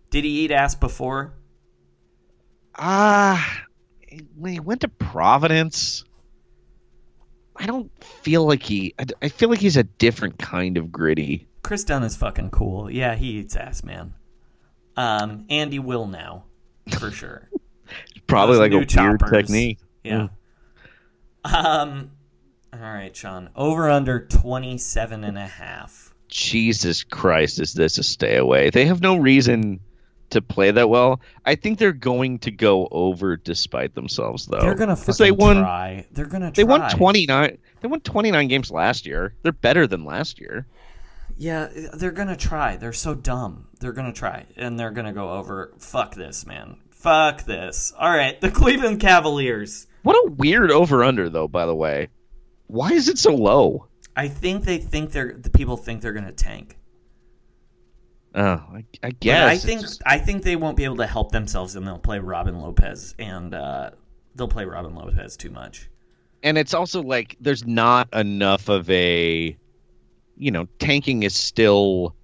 Did he eat ass before? Ah, when he went to Providence, I don't feel like he. I, I feel like he's a different kind of gritty. Kris Dunn is fucking cool. Yeah, he eats ass, man. Um, Andy will now, for sure. [laughs] Probably Those like a new weird technique. Yeah. Um, all right, Sean. Over under 27 and a half. Jesus Christ, is this a stay away? They have no reason to play that well. I think they're going to go over despite themselves, though. They're gonna fucking they won. try. They're gonna They won twenty nine. They won twenty nine games last year. They're better than last year. Yeah, they're gonna try. They're so dumb. They're gonna try, and they're gonna go over. Fuck this, man. Fuck this. All right, the Cleveland Cavaliers. What a weird over under though, by the way. Why is it so low? I think they think they're the people think they're gonna tank. Oh, I, I But guess. I think just- I think they won't be able to help themselves, and they'll play Robin Lopez, and uh, they'll play Robin Lopez too much. and it's also like there's not enough of a you know, tanking is still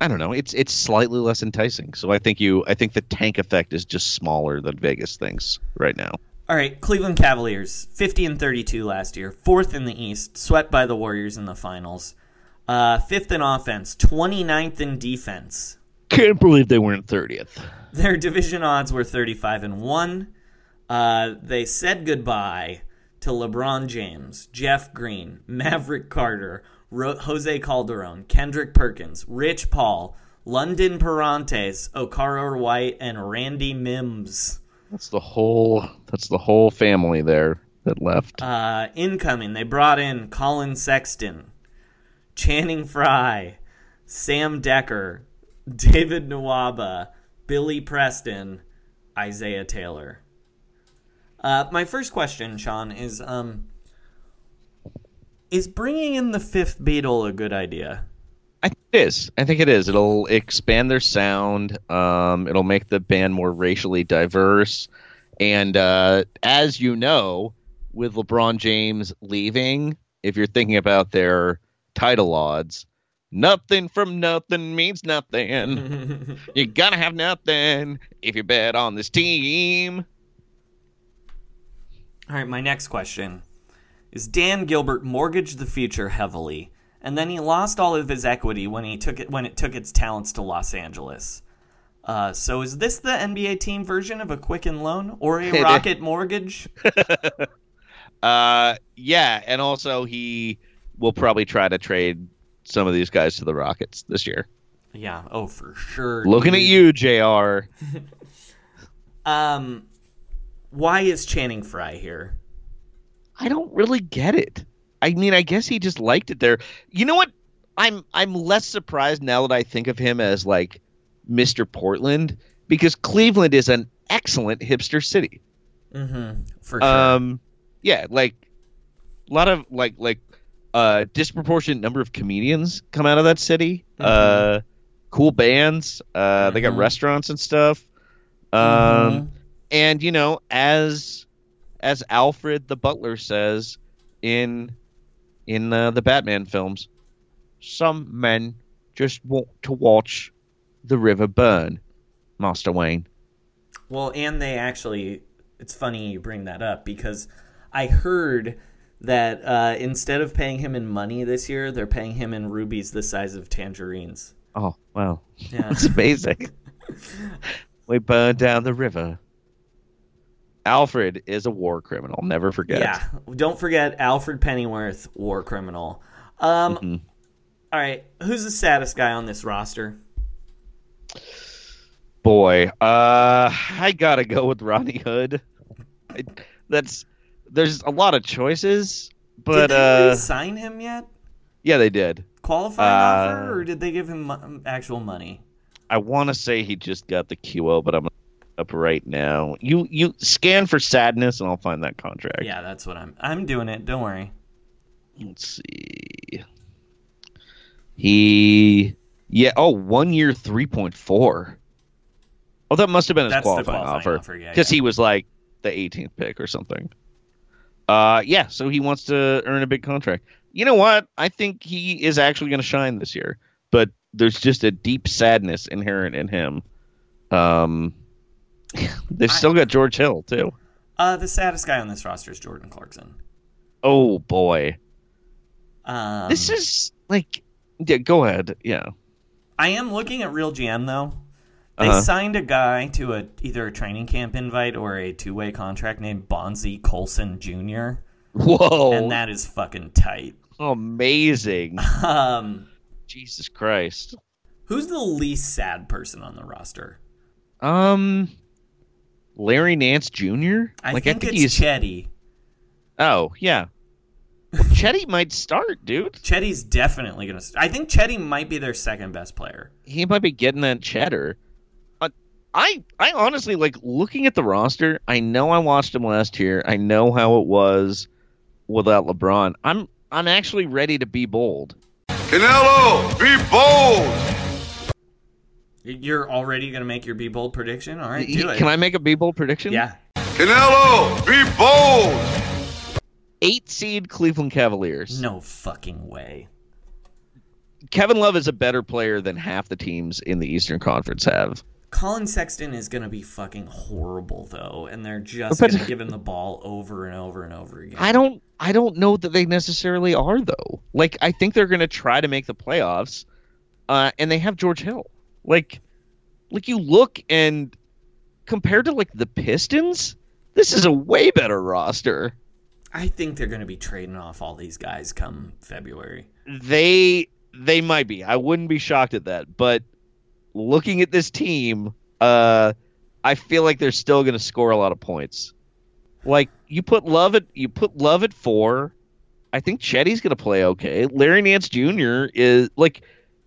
I don't know, it's it's slightly less enticing. So I think you I think the tank effect is just smaller than Vegas thinks right now. All right, Cleveland Cavaliers, 50 and 32 last year, fourth in the East, swept by the Warriors in the finals. Uh, fifth in offense, 29th in defense. Can't believe they weren't 30th. Their division odds were 35 and 1. Uh, they said goodbye to LeBron James, Jeff Green, Maverick Carter, Ro- Jose Calderon, Kendrick Perkins, Rich Paul, London Perantes, Okaro White, and Randy Mims. That's the whole that's the whole family there that left. Uh, incoming, they brought in Collin Sexton, Channing Frye, Sam Dekker, David Nwaba, Billy Preston, Isaiah Taylor. Uh, my first question, Sean, is um, is bringing in the fifth Beatle a good idea? I think it is. I think it is. It'll expand their sound. Um, it'll make the band more racially diverse. And uh, as you know, with LeBron James leaving, if you're thinking about their title odds, nothing from nothing means nothing. [laughs] you gotta have nothing if you bet on this team. All right, my next question is Dan Gilbert mortgaged the future heavily, and then he lost all of his equity when he took it when it took its talents to Los Angeles. Uh, so is this the NBA team version of a Quicken loan or a [laughs] Rocket mortgage? [laughs] Uh, yeah, and also he will probably try to trade some of these guys to the Rockets this year. Yeah, oh for sure. Looking at you, Jr. [laughs] Um, why is Channing Frye here? I don't really get it. I mean, I guess he just liked it there. You know what? I'm I'm less surprised now that I think of him as like Mr. Portland because Cleveland is an excellent hipster city. Mm-hmm. For sure. Um, yeah, like a lot of like like uh disproportionate number of comedians come out of that city. Uh, cool bands. Uh, they got Mhm. restaurants and stuff. Um, Mhm. and you know, as as Alfred the Butler says in in uh, the Batman films, some men just want to watch the river burn. Master Wayne. Well, and they actually, it's funny you bring that up because I heard that uh, instead of paying him in money this year, they're paying him in rubies the size of tangerines. Oh wow, Yeah. [laughs] that's amazing. [laughs] we burned down the river. Alfred is a war criminal. Never forget. Yeah. Don't forget Alfred Pennyworth, war criminal. Um, Mhm. all right. Who's the saddest guy on this roster? Boy, uh, I gotta go with Rodney Hood. I, that's there's a lot of choices, but did they uh, sign him yet? yeah, they did. Qualifying Uh, offer, or did they give him mo- actual money? I want to say he just got the QO, but I'm up right now. You you scan for sadness, and I'll find that contract. Yeah, that's what I'm. I'm doing it. Don't worry. Let's see. He yeah. Oh, one year, three point four. Oh, that must have been his That's qualifying, qualifying offer offer, yeah, because yeah. he was like the 18th pick or something. Uh, yeah. So he wants to earn a big contract. You know what? I think he is actually going to shine this year, but there's just a deep sadness inherent in him. Um, [laughs] they've still got George Hill too. Uh, the saddest guy on this roster is Jordan Clarkson. Oh boy, Um, this is like. Yeah, go ahead. Yeah. I am looking at Real GM though. They Uh-huh. signed a guy to a either a training camp invite or a two way contract named Bonzie Colson Jr. Whoa. and that is fucking tight. Amazing. [laughs] Um, Jesus Christ. who's the least sad person on the roster? Um, Larry Nance Jr. I like think, I think it's he's. Chetty. oh yeah. Chetty might start, dude. Chetty's definitely gonna. St- I think Chetty might be their second best player. He might be getting that cheddar. I I honestly like looking at the roster. I know I watched him last year. I know how it was without LeBron. I'm I'm actually ready to be bold. Canelo, be bold. You're already gonna make your be bold prediction. All right, do it. Can I make a be bold prediction? Yeah. Canelo, be bold. Eight seed Cleveland Cavaliers. No fucking way. Kevin Love is a better player than half the teams in the Eastern Conference have. Collin Sexton is gonna be fucking horrible though, and they're just But- gonna [laughs] give him the ball over and over and over again. I don't I don't know that they necessarily are though. Like I think they're going to try to make the playoffs, uh, and they have George Hill. Like, like you look and compared to like the Pistons, this is a way better roster. I think they're gonna be trading off all these guys come February. They they might be. I wouldn't be shocked at that. But looking at this team, uh, I feel like they're still going to score a lot of points. Like you put Love at you put Love at four. I think Chetty's going to play okay. Larry Nance Jr. is like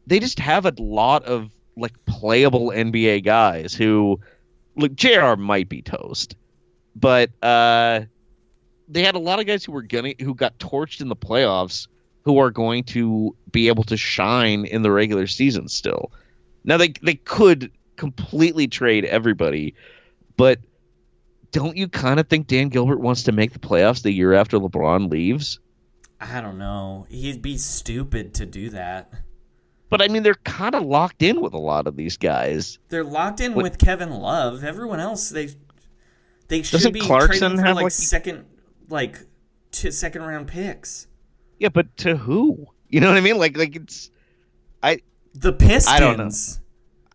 they just have a lot of like playable NBA guys who look JR might be toast. But uh they had a lot of guys who were gonna who got torched in the playoffs who are going to be able to shine in the regular season still. Now they they could completely trade everybody, but don't you kind of think Dan Gilbert wants to make the playoffs the year after LeBron leaves? I don't know. He'd be stupid to do that. But I mean, they're kind of locked in with a lot of these guys. They're locked in What- with Kevin Love. Everyone else, they they should Doesn't be Clarkson trading for like, like- second, like to second round picks. Yeah, but to who? You know what I mean? Like, like it's I The Pistons. I don't know.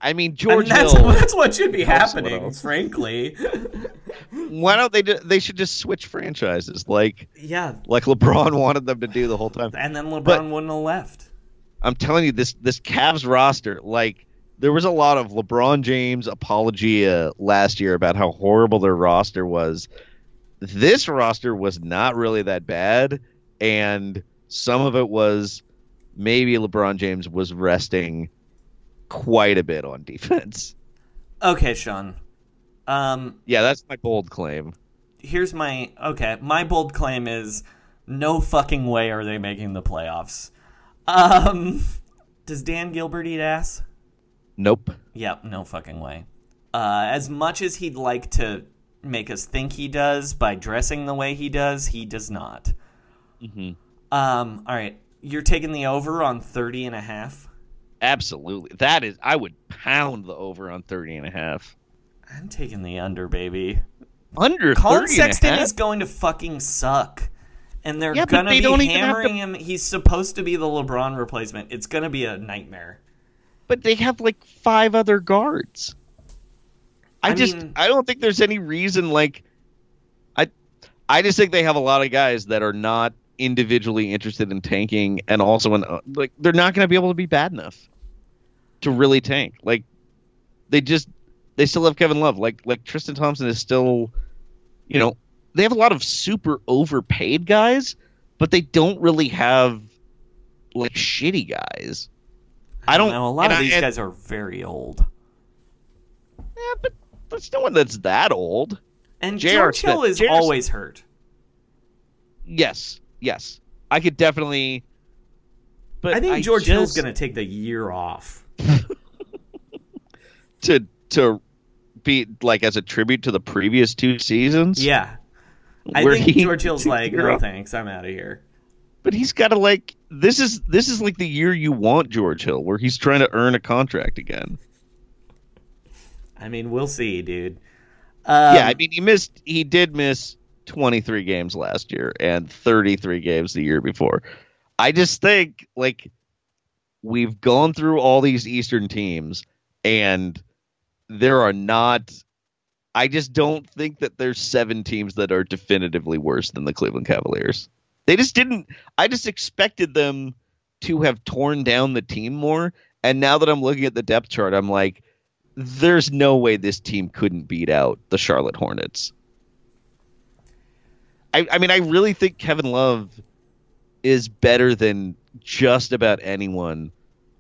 I mean, George that's, Hill. [laughs] that's what should be happening, frankly. [laughs] Why don't they? Do, they should just switch franchises, like yeah. like LeBron wanted them to do the whole time. And then LeBron But- wouldn't have left. I'm telling you, this this Cavs roster, like there was a lot of LeBron James apologia last year about how horrible their roster was. This roster was not really that bad, and some of it was maybe LeBron James was resting quite a bit on defense. Okay, Sean. Um, Yeah, that's my bold claim. here's my okay. My bold claim is no fucking way are they making the playoffs. Um, [laughs] does Dan Gilbert eat ass? Nope. Yep, no fucking way. Uh, as much as he'd like to make us think he does by dressing the way he does, he does not. hmm Um, all right, you're taking the over on 30 and a half. Absolutely. That is I would pound the over on 30 and a half. I'm taking the under, baby. Under Colin 30 and a Sexton is going to fucking suck. And they're Yeah, gonna they be don't even have hammering him. He's supposed to be the LeBron replacement. It's gonna be a nightmare. but they have like five other guards. I, I just mean- I don't think there's any reason like I I just think they have a lot of guys that are not individually interested in tanking and also in, like they're not going to be able to be bad enough to really tank. Like they just they still have Kevin Love. Like like Tristan Thompson is still you know, they have a lot of super overpaid guys, but they don't really have like shitty guys. I don't know. A lot of I- these and- guys are very old. Yeah, but there's no one that's that old. And J.R. George Hill is always hurt. Yes, yes. I could definitely. But I think George Hill's going to take the year off. [laughs] to to be like as a tribute to the previous two seasons. Yeah. I think he George Hill's like, no thanks, I'm out of here. But he's got to like this is this is like the year you want George Hill, where he's trying to earn a contract again. I mean, we'll see, dude. Um, yeah, I mean he missed he did miss 23 games last year and 33 games the year before. I just think like we've gone through all these Eastern teams and there are not I just don't think that there's seven teams that are definitively worse than the Cleveland Cavaliers. They just didn't I just expected them to have torn down the team more and now that I'm looking at the depth chart I'm like there's no way this team couldn't beat out the Charlotte Hornets. I, I mean, I really think Kevin Love is better than just about anyone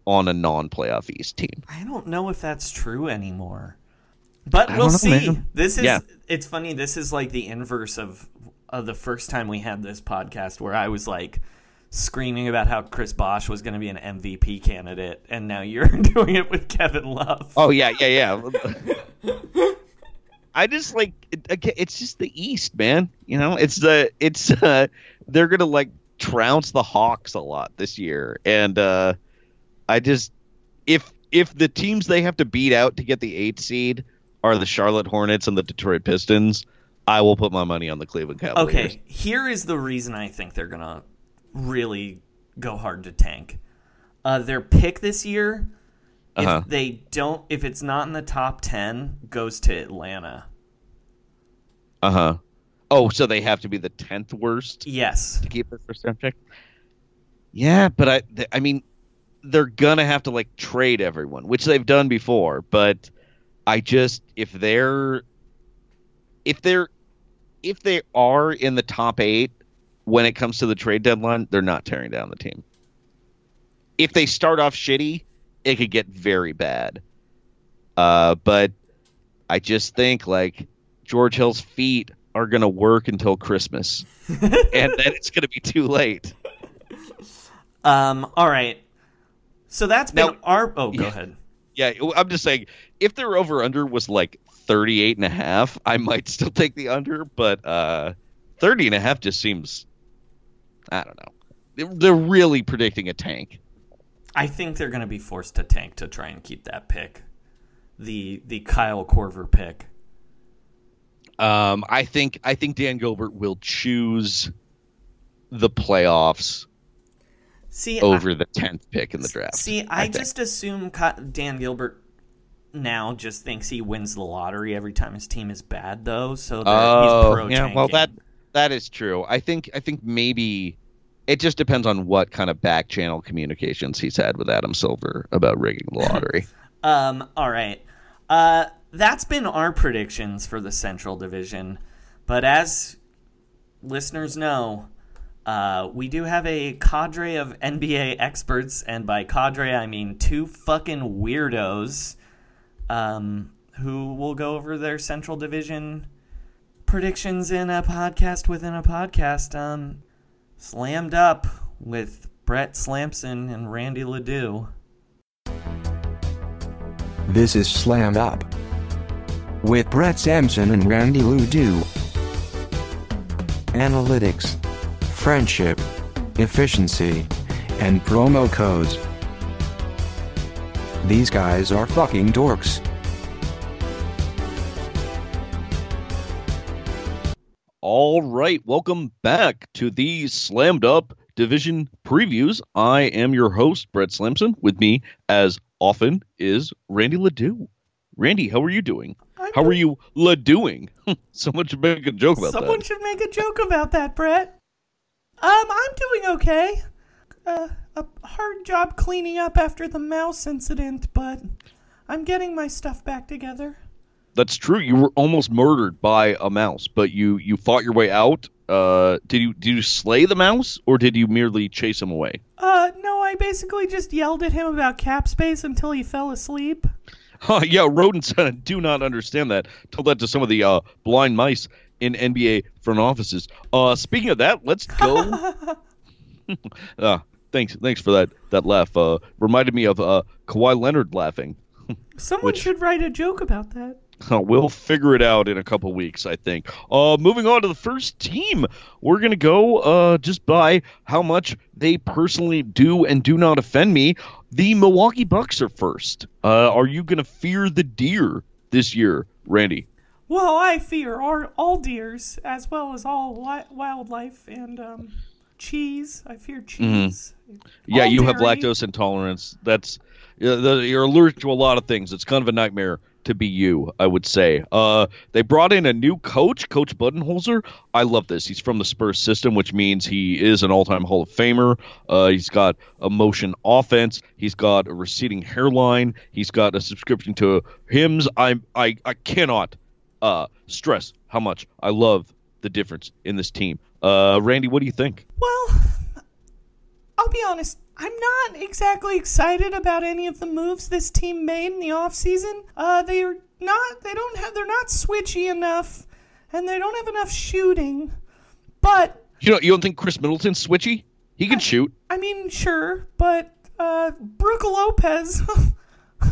on a non-playoff East team. I don't know if that's true anymore. But I we'll know, see. man. This is Yeah. it's funny, this is like the inverse of of the first time we had this podcast where I was like screaming about how Chris Bosh was going to be an MVP candidate and now you're [laughs] doing it with Kevin Love. Oh yeah, yeah, yeah. [laughs] I just like it's just the East, man. You know, it's the it's uh they're gonna like trounce the Hawks a lot this year, and uh I just if if the teams they have to beat out to get the eight seed are the Charlotte Hornets and the Detroit Pistons, I will put my money on the Cleveland Cavaliers. Okay, here is the reason I think they're gonna really go hard to tank. Uh, their pick this year, if Uh-huh. they don't, if it's not in the top ten, goes to Atlanta. Uh huh. Oh, so they have to be the tenth worst Yes. to keep first round. Yeah, but I, th- I mean, they're gonna have to like trade everyone, which they've done before. But I just, if they're, if they're, if they are in the top eight when it comes to the trade deadline, they're not tearing down the team. If they start off shitty, it could get very bad. Uh, but I just think like George Hill's feet are gonna work until Christmas, [laughs] and then it's gonna be too late. Um. All right. So that's been Now- our. Oh, go Yeah. ahead. Yeah, I'm just saying if their over under was like 38 and a half, I might still [laughs] take the under, but uh 30 and a half just seems I don't know. They're- They're really predicting a tank. I think they're going to be forced to tank to try and keep that pick, the the Kyle Korver pick. Um I think I think Dan Gilbert will choose the playoffs See, over I, the 10th pick in the draft. see, I, think. just assume Dan Gilbert now just thinks he wins the lottery every time his team is bad, though. So that he's Oh, pro yeah. Well, that that is true. I think I think maybe it just depends on what kind of back channel communications he's had with Adam Silver about rigging the lottery. [laughs] Um, all right. Uh, that's been our predictions for the Central Division. But as listeners know, uh, we do have a cadre of NBA experts, and by cadre, I mean two fucking weirdos um, who will go over their Central Division predictions in a podcast within a podcast. Um, slammed up with Brett Slamson and Randy Ledoux. This is Slammed Up. With Brett Sampson and Randy Ledoux. Analytics, friendship, efficiency, and promo codes. These guys are fucking dorks. All right, welcome back to the Slammed Up Division previews. I am your host, Brett Slamson. With me, as often, is Randy Ledoux. Randy, how are you doing? how are you Ledouing? [laughs] Someone should make a joke about Someone that. should make a joke about that, Brett. Um, I'm doing okay. Uh, a hard job cleaning up after the mouse incident, but I'm getting my stuff back together. That's true. You were almost murdered by a mouse, but you you fought your way out. Uh, did you did you slay the mouse, or did you merely chase him away? Uh, no, I basically just yelled at him about cap space until he fell asleep. [laughs] Uh, yeah, rodents uh, do not understand that. Tell that to some of the uh, blind mice in NBA front offices. Uh, speaking of that, let's go. [laughs] [laughs] uh, thanks, thanks for that that laugh. Uh, reminded me of uh, Kawhi Leonard laughing. Someone Which- should write a joke about that. We'll figure it out in a couple weeks, I think. Uh, moving on to the first team, we're gonna go uh, just by how much they personally do and do not offend me. The Milwaukee Bucks are first. Uh, are you gonna fear the deer this year, Randy? Well, I fear all, all deers as well as all wi- wildlife and um, cheese. I fear cheese. Yeah, All you have lactose intolerance. That's you're allergic to a lot of things. It's kind of a nightmare to be you, I would say. Uh, they brought in a new coach, Coach Budenholzer. I love this. He's from the Spurs system, which means he is an all-time Hall of Famer. Uh, he's got a motion offense. He's got a receding hairline. He's got a subscription to Hims. I I I cannot uh, stress how much I love the difference in this team. Uh, Randy, what do you think? Well, I'll be honest, I'm not exactly excited about any of the moves this team made in the offseason. Uh, they're not, they don't have, they're not switchy enough, and they don't have enough shooting. But You know, you don't think Khris Middleton's switchy? He can shoot. I mean, sure, but uh, Brook Lopez, [laughs]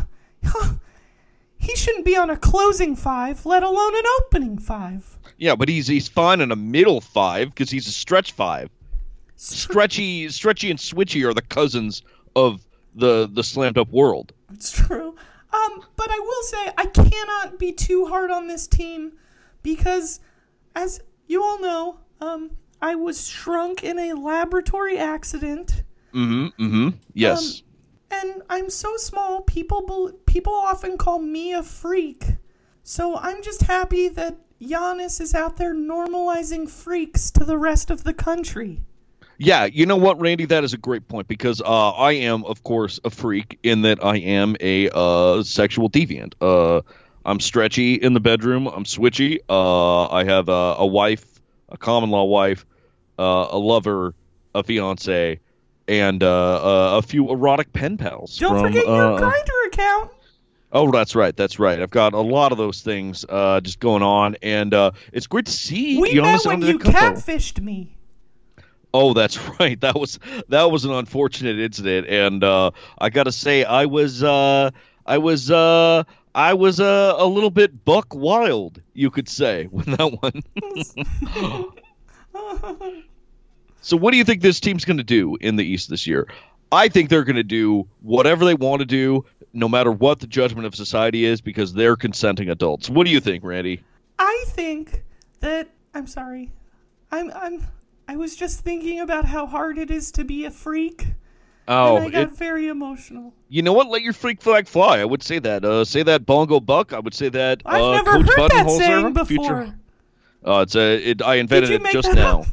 he shouldn't be on a closing five, let alone an opening five. Yeah, but he's he's fine in a middle five because he's a stretch five. Stretchy, stretchy, and switchy are the cousins of the the slammed up world. It's true. Um, but I will say I cannot be too hard on this team because, as you all know, um, I was shrunk in a laboratory accident. Mm-hmm. Mm-hmm. Yes. and I'm so small. People bel people often call me a freak. So I'm just happy that Giannis is out there normalizing freaks to the rest of the country. Yeah, you know what, Randy? That is a great point because uh, I am, of course, a freak in that I am a uh, sexual deviant. Uh, I'm stretchy in the bedroom. I'm switchy. Uh, I have a, a wife, a common law wife, uh, a lover, a fiance, and uh, a few erotic pen pals. Don't from, forget your uh, Grindr account. Oh, that's right. That's right. I've got a lot of those things uh, just going on, and uh, it's great to see We Giannis met when you Antetokounmpo. catfished me. Oh, that's [laughs] right. That was that was an unfortunate incident, and uh, I got to say, I was uh, I was uh, I was uh, a little bit buck wild, you could say, [laughs] with that one. [laughs] so, what do you think this team's going to do in the East this year? I think they're going to do whatever they want to do, no matter what the judgment of society is, because they're consenting adults. What do you think, Randy? I think that I'm sorry. I'm I'm I was just thinking about how hard it is to be a freak. Oh, and I got it- very emotional. You know what? Let your freak flag fly. I would say that. Uh, say that bongo buck. I would say that. I've uh, never Coach heard that saying before. Future. Uh, it's a. It, I invented it just now. up?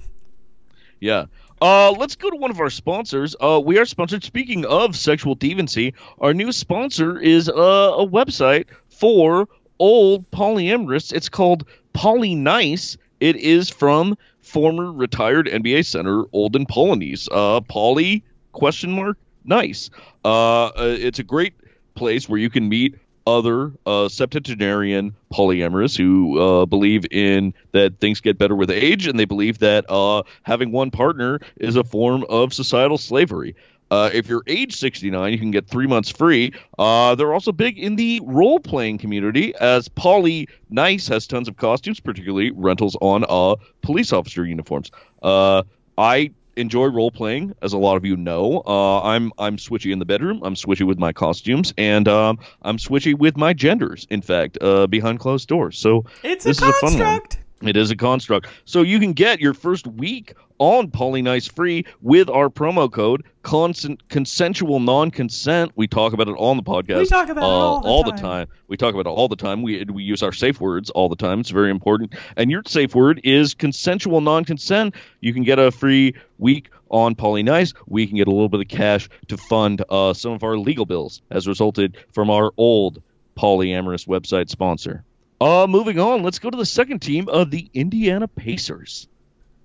Yeah. Uh, let's go to one of our sponsors. Uh, we are sponsored. Speaking of sexual deviancy, our new sponsor is uh, a website for old polyamorous. It's called Polynice. It is from former retired NBA center Olden Polynice. Uh, Poly question mark nice. Uh, uh, it's a great place where you can meet other uh, septuagenarian polyamorous who uh, believe in that things get better with age, and they believe that uh, having one partner is a form of societal slavery. Uh, if you're age 69, you can get three months free. Uh, they're also big in the role playing community, as Polly Nice has tons of costumes, particularly rentals on uh, police officer uniforms. Uh, I enjoy role playing, as a lot of you know. Uh, I'm I'm switchy in the bedroom. I'm switchy with my costumes, and um, I'm switchy with my genders. In fact, uh, behind closed doors. So It's a this is a fun one. It is a construct. So you can get your first week on Polynice free with our promo code consent, consensual non-consent. We talk about it on the podcast. We talk about it uh, all the the time. time. We talk about it all the time. We we use our safe words all the time. It's very important. And your safe word is consensual non-consent. You can get a free week on Polynice. We can get a little bit of cash to fund uh, some of our legal bills, as resulted from our old polyamorous website sponsor. Uh, moving on, let's go to the second team of the Indiana Pacers.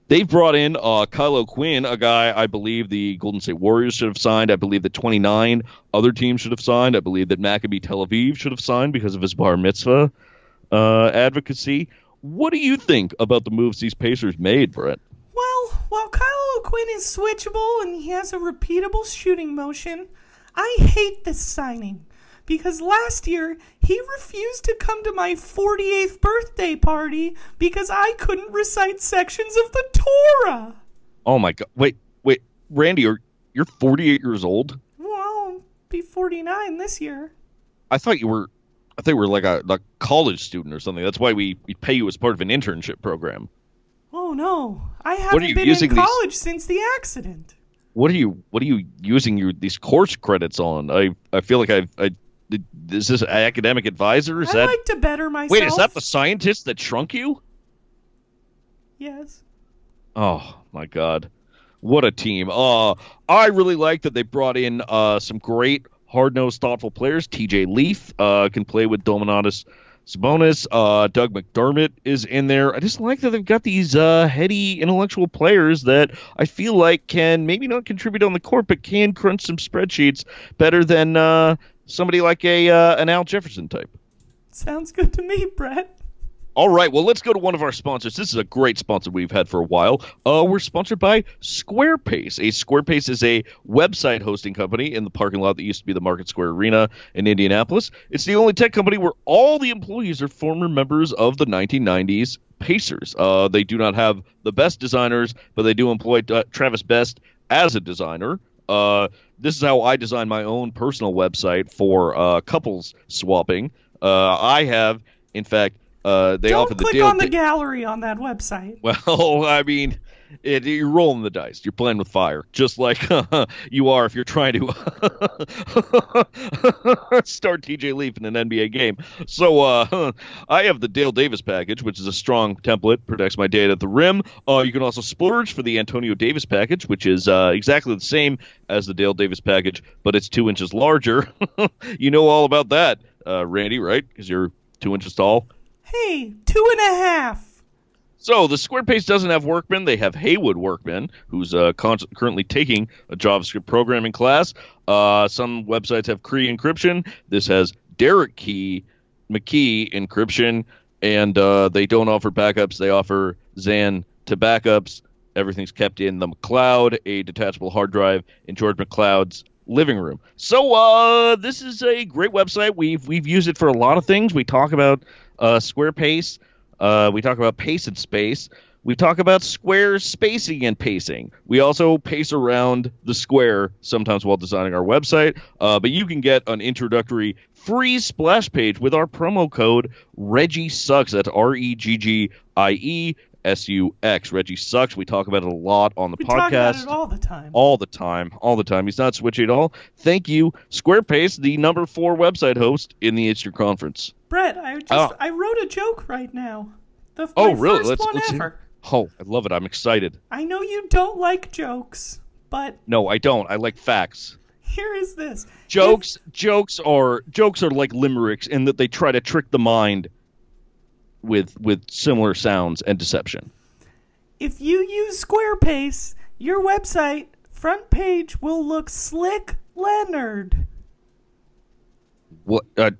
They've brought in uh, Kyle O'Quinn, a guy I believe the Golden State Warriors should have signed. I believe that 29 other teams should have signed. I believe that Maccabi Tel Aviv should have signed because of his bar mitzvah uh, advocacy. What do you think about the moves these Pacers made, Brett? Well, while Kyle Quinn is switchable and he has a repeatable shooting motion, I hate this signing because last year he refused to come to my 48th birthday party because I couldn't recite sections of the Torah. Oh my God! Wait, wait, Randy, you're, you're 48 years old? Well, I'll be 49 this year. I thought you were. I thought you were like a, a college student or something. That's why we, we pay you as part of an internship program. Oh no, I haven't been in these- college since the accident. What are you What are you using your these course credits on? I I feel like I've I. Is this academic advisor? Is I that like to better myself. wait? Is that the scientist that shrunk you? Yes. Oh my god. What a team. Uh I really like that they brought in uh some great hard-nosed thoughtful players. TJ Leaf uh can play with Domantas Sabonis, uh, Doug McDermott is in there. I just like that they've got these uh, heady intellectual players that I feel like can maybe not contribute on the court, but can crunch some spreadsheets better than uh, somebody like a uh, an Al Jefferson type. Sounds good to me, Brett. All right, well, let's go to one of our sponsors. This is a great sponsor we've had for a while. Uh, we're sponsored by Squarepace. A Squarepace is a website hosting company in the parking lot that used to be the Market Square Arena in Indianapolis. It's the only tech company where all the employees are former members of the 1990s Pacers. Uh, they do not have the best designers, but they do employ uh, Travis Best as a designer. Uh, this is how I design my own personal website for uh, couples swapping. Uh, I have, in fact, uh, they Don't offer the click deal. on the gallery on that website. [laughs] Well, I mean, it, you're rolling the dice. You're playing with fire, just like [laughs] you are if you're trying to [laughs] start TJ Leaf in an NBA game. So uh, I have the Dale Davis package, which is a strong template, protects my data at the rim. Uh, you can also splurge for the Antonio Davis package, which is uh, exactly the same as the Dale Davis package, but it's two inches larger. you know all about that, uh, Randy, right? Because you're two inches tall. Hey, two and a half. So the Squarespace doesn't have Workman. They have Haywood Workman, who's uh, con- currently taking a JavaScript programming class. Uh, some websites have Cree encryption. This has Derek Key McKee encryption, and uh, they don't offer backups. They offer Zan to backups. Everything's kept in the cloud, a detachable hard drive in George McCloud's living room. So uh, this is a great website. We've we've used it for a lot of things. We talk about uh, Squarepace. Uh, we talk about pace and space. We talk about square spacing and pacing. We also pace around the square sometimes while designing our website. Uh, but you can get an introductory free splash page with our promo code Reggie Sucks. That's R E G G I E S U X. Reggie Sucks. We talk about it a lot on the We podcast talk about it all the time. all the time, all the time. He's not switchy at all. Thank you, Squarepace, the number four website host in the Eastern Conference. Brett, I just Oh. I wrote a joke right now. The Oh, really? First Let's, let's ever. Oh, I love it. I'm excited. I know you don't like jokes, but No, I don't. I like facts. here is this. Jokes, jokes are jokes are like limericks in that they try to trick the mind with with similar sounds and deception. If you use Squarepace, your website front page will look Slick Leonard. What? Uh,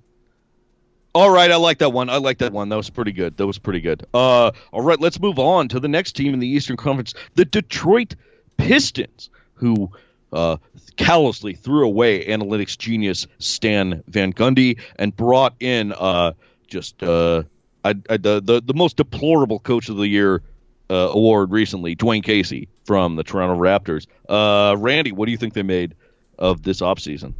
all right, I like that one. I like that one. That was pretty good. That was pretty good. Uh, all right, let's move on to the next team in the Eastern Conference, the Detroit Pistons, who uh, callously threw away analytics genius Stan Van Gundy and brought in uh, just uh, I, I, the, the the most deplorable coach of the year uh, award recently, Dwane Casey from the Toronto Raptors. Uh, Randy, what do you think they made of this offseason?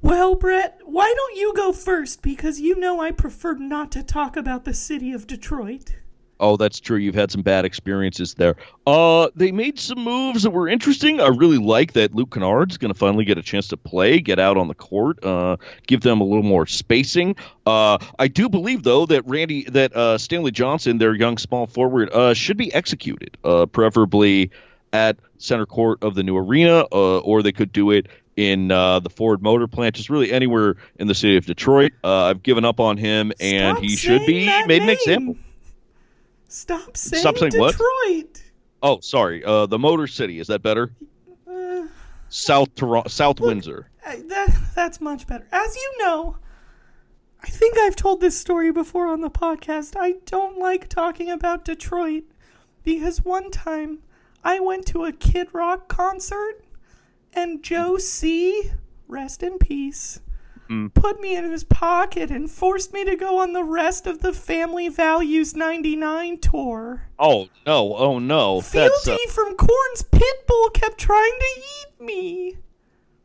Well, Brett, why don't you go first? Because you know I prefer not to talk about the city of Detroit. Oh, that's true. You've had some bad experiences there. Uh, they made some moves that were interesting. I really like that Luke Kennard's going to finally get a chance to play, get out on the court, uh, give them a little more spacing. Uh, I do believe though that Randy, that uh, Stanley Johnson, their young small forward, uh, should be executed, uh, preferably at center court of the new arena, uh, or they could do it in uh, the Ford Motor Plant, just really anywhere in the city of Detroit. Uh, I've given up on him, and Stop he should be made an example. Stop saying Stop saying what? Detroit. Oh, sorry. Uh, the Motor City. Is that better? South Toronto, South Windsor. Uh, that, that's much better. As you know, I think I've told this story before on the podcast. I don't like talking about Detroit because one time I went to a Kid Rock concert and Joe C., rest in peace, Mm. put me in his pocket and forced me to go on the rest of the Family Values 99 tour. Oh no! Oh no! That's Fieldy uh, from Korn's Pitbull kept trying to eat me.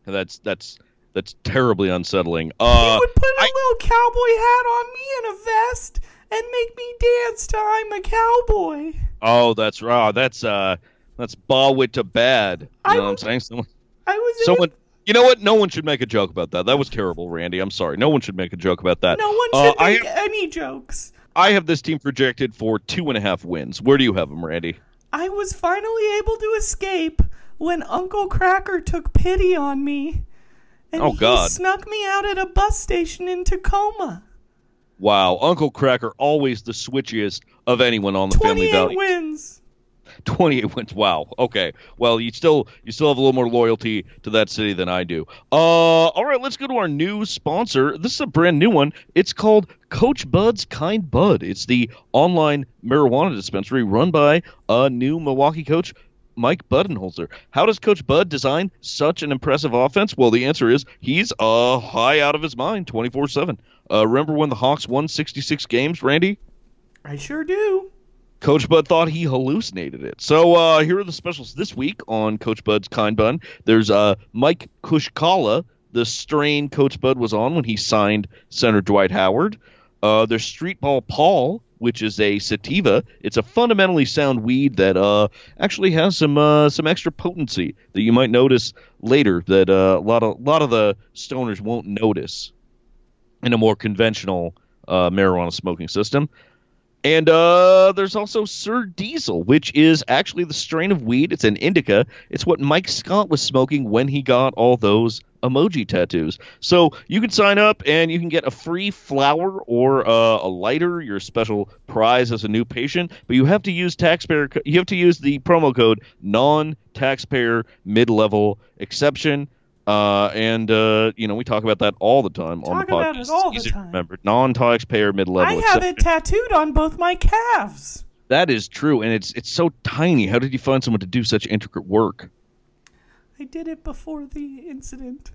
that's that's that's terribly unsettling. Uh, he would put a little cowboy hat on me and a vest and make me dance to I'm a cowboy. oh, that's raw. That's uh, that's ball to bad. You know what I'm saying? Someone, I was in someone. You know what? No one should make a joke about that. That was terrible, Randy. I'm sorry. No one should make a joke about that. no one Uh, should I make any jokes. I have this team projected for two and a half wins. Where do you have them, Randy? I was finally able to escape when Uncle Kracker took pity on me. And Oh, he God. snuck me out at a bus station in Tacoma. Wow, Uncle Kracker always the switchiest of anyone on the Family 28 Values. wins. 28 wins. Wow. Okay. Well, you still you still have a little more loyalty to that city than I do. Uh, all right. Let's go to our new sponsor. This is a brand new one. It's called Coach Bud's Kind Bud. It's the online marijuana dispensary run by a new Milwaukee coach. Mike Budenholzer. How does Coach Bud design such an impressive offense? Well, the answer is he's uh high out of his mind 24 7. Uh, remember when the Hawks won 66 games, Randy? I sure do. Coach Bud thought he hallucinated it. So uh, here are the specials this week on Coach Bud's Kind Bun. There's uh, Mike Kushkala, the strain Coach Bud was on when he signed Senator Dwight Howard. Uh, there's Street Ball Paul, which is a sativa. It's a fundamentally sound weed that uh, actually has some uh, some extra potency that you might notice later that uh, a lot of a lot of the stoners won't notice in a more conventional uh, marijuana smoking system. And uh, there's also Sir Diesel, which is actually the strain of weed. It's an indica. It's what Mike Scott was smoking when he got all those emoji tattoos. So you can sign up and you can get a free flower or uh, a lighter, your special prize as a new patient. But you have to use taxpayer. You have to use the promo code non-taxpayer mid-level exception. Uh, and uh, you know we talk about that all the time on the Talk about podcast. it all the time. Remember, non-taxpayer mid-level. I have it tattooed on both my calves. That is true, and it's it's so tiny. How did you find someone to do such intricate work? I did it before the incident.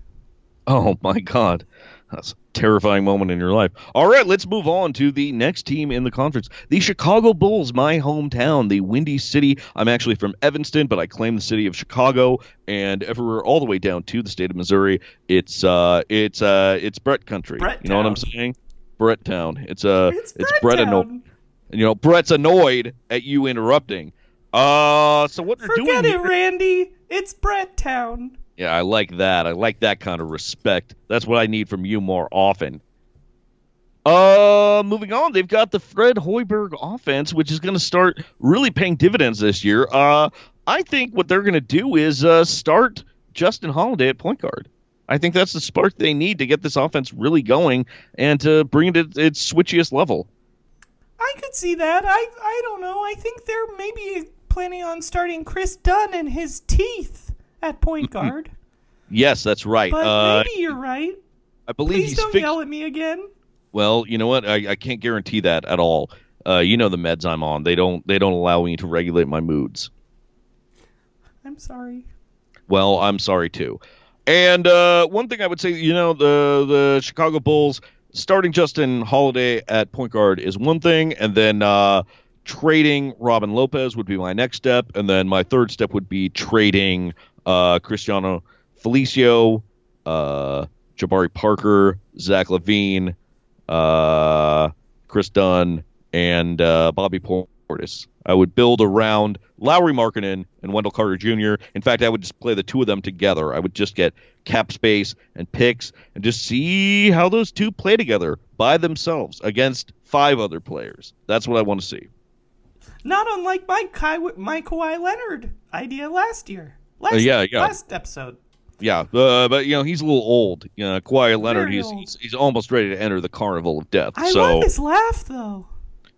Oh my God, that's a terrifying moment in your life. All right, let's move on to the next team in the conference, the Chicago Bulls, my hometown, the Windy City. I'm actually from Evanston, but I claim the city of Chicago, and everywhere all the way down to the state of Missouri. It's uh, it's uh, it's Brett country. Brett you know what I'm saying? Brett Town. It's uh, It's it's Brett Brett anno- Town. You know, Brett's annoyed at you interrupting. Uh, so what they're Forget doing it, here- Randy. It's Brett Town. Yeah, I like that. I like that kind of respect. That's what I need from you more often. Uh, moving on, they've got the Fred Hoiberg offense, which is going to start really paying dividends this year. Uh, I think what they're going to do is uh, start Justin Holiday at point guard. I think that's the spark they need to get this offense really going and to bring it to its switchiest level. I could see that. I I don't know. I think they're maybe planning on starting Kris Dunn and his teeth at point guard. Yes, that's right. But uh, maybe you're right. I believe Please he's don't yell at me again. Well, you know what? I, I can't guarantee that at all. Uh, you know the meds I'm on. They don't they don't allow me to regulate my moods. I'm sorry. Well, I'm sorry too. And uh, one thing I would say, you know, the the Chicago Bulls starting Justin Holiday at point guard is one thing, and then uh, trading Robin Lopez would be my next step, and then my third step would be trading uh, Cristiano Felicio, uh, Jabari Parker, Zach LaVine, uh, Kris Dunn, and uh, Bobby Portis. I would build around Lauri Markkanen and Wendell Carter Jr. In fact, I would just play the two of them together. I would just get cap space and picks and just see how those two play together by themselves against five other players. That's what I want to see. Not unlike my Kai- my Kawhi Leonard idea last year. Last, Uh, yeah, yeah. Last episode. Yeah, uh, but you know he's a little old. You know, Kawhi Leonard, he's, he's he's almost ready to enter the carnival of death. I so love his laugh though.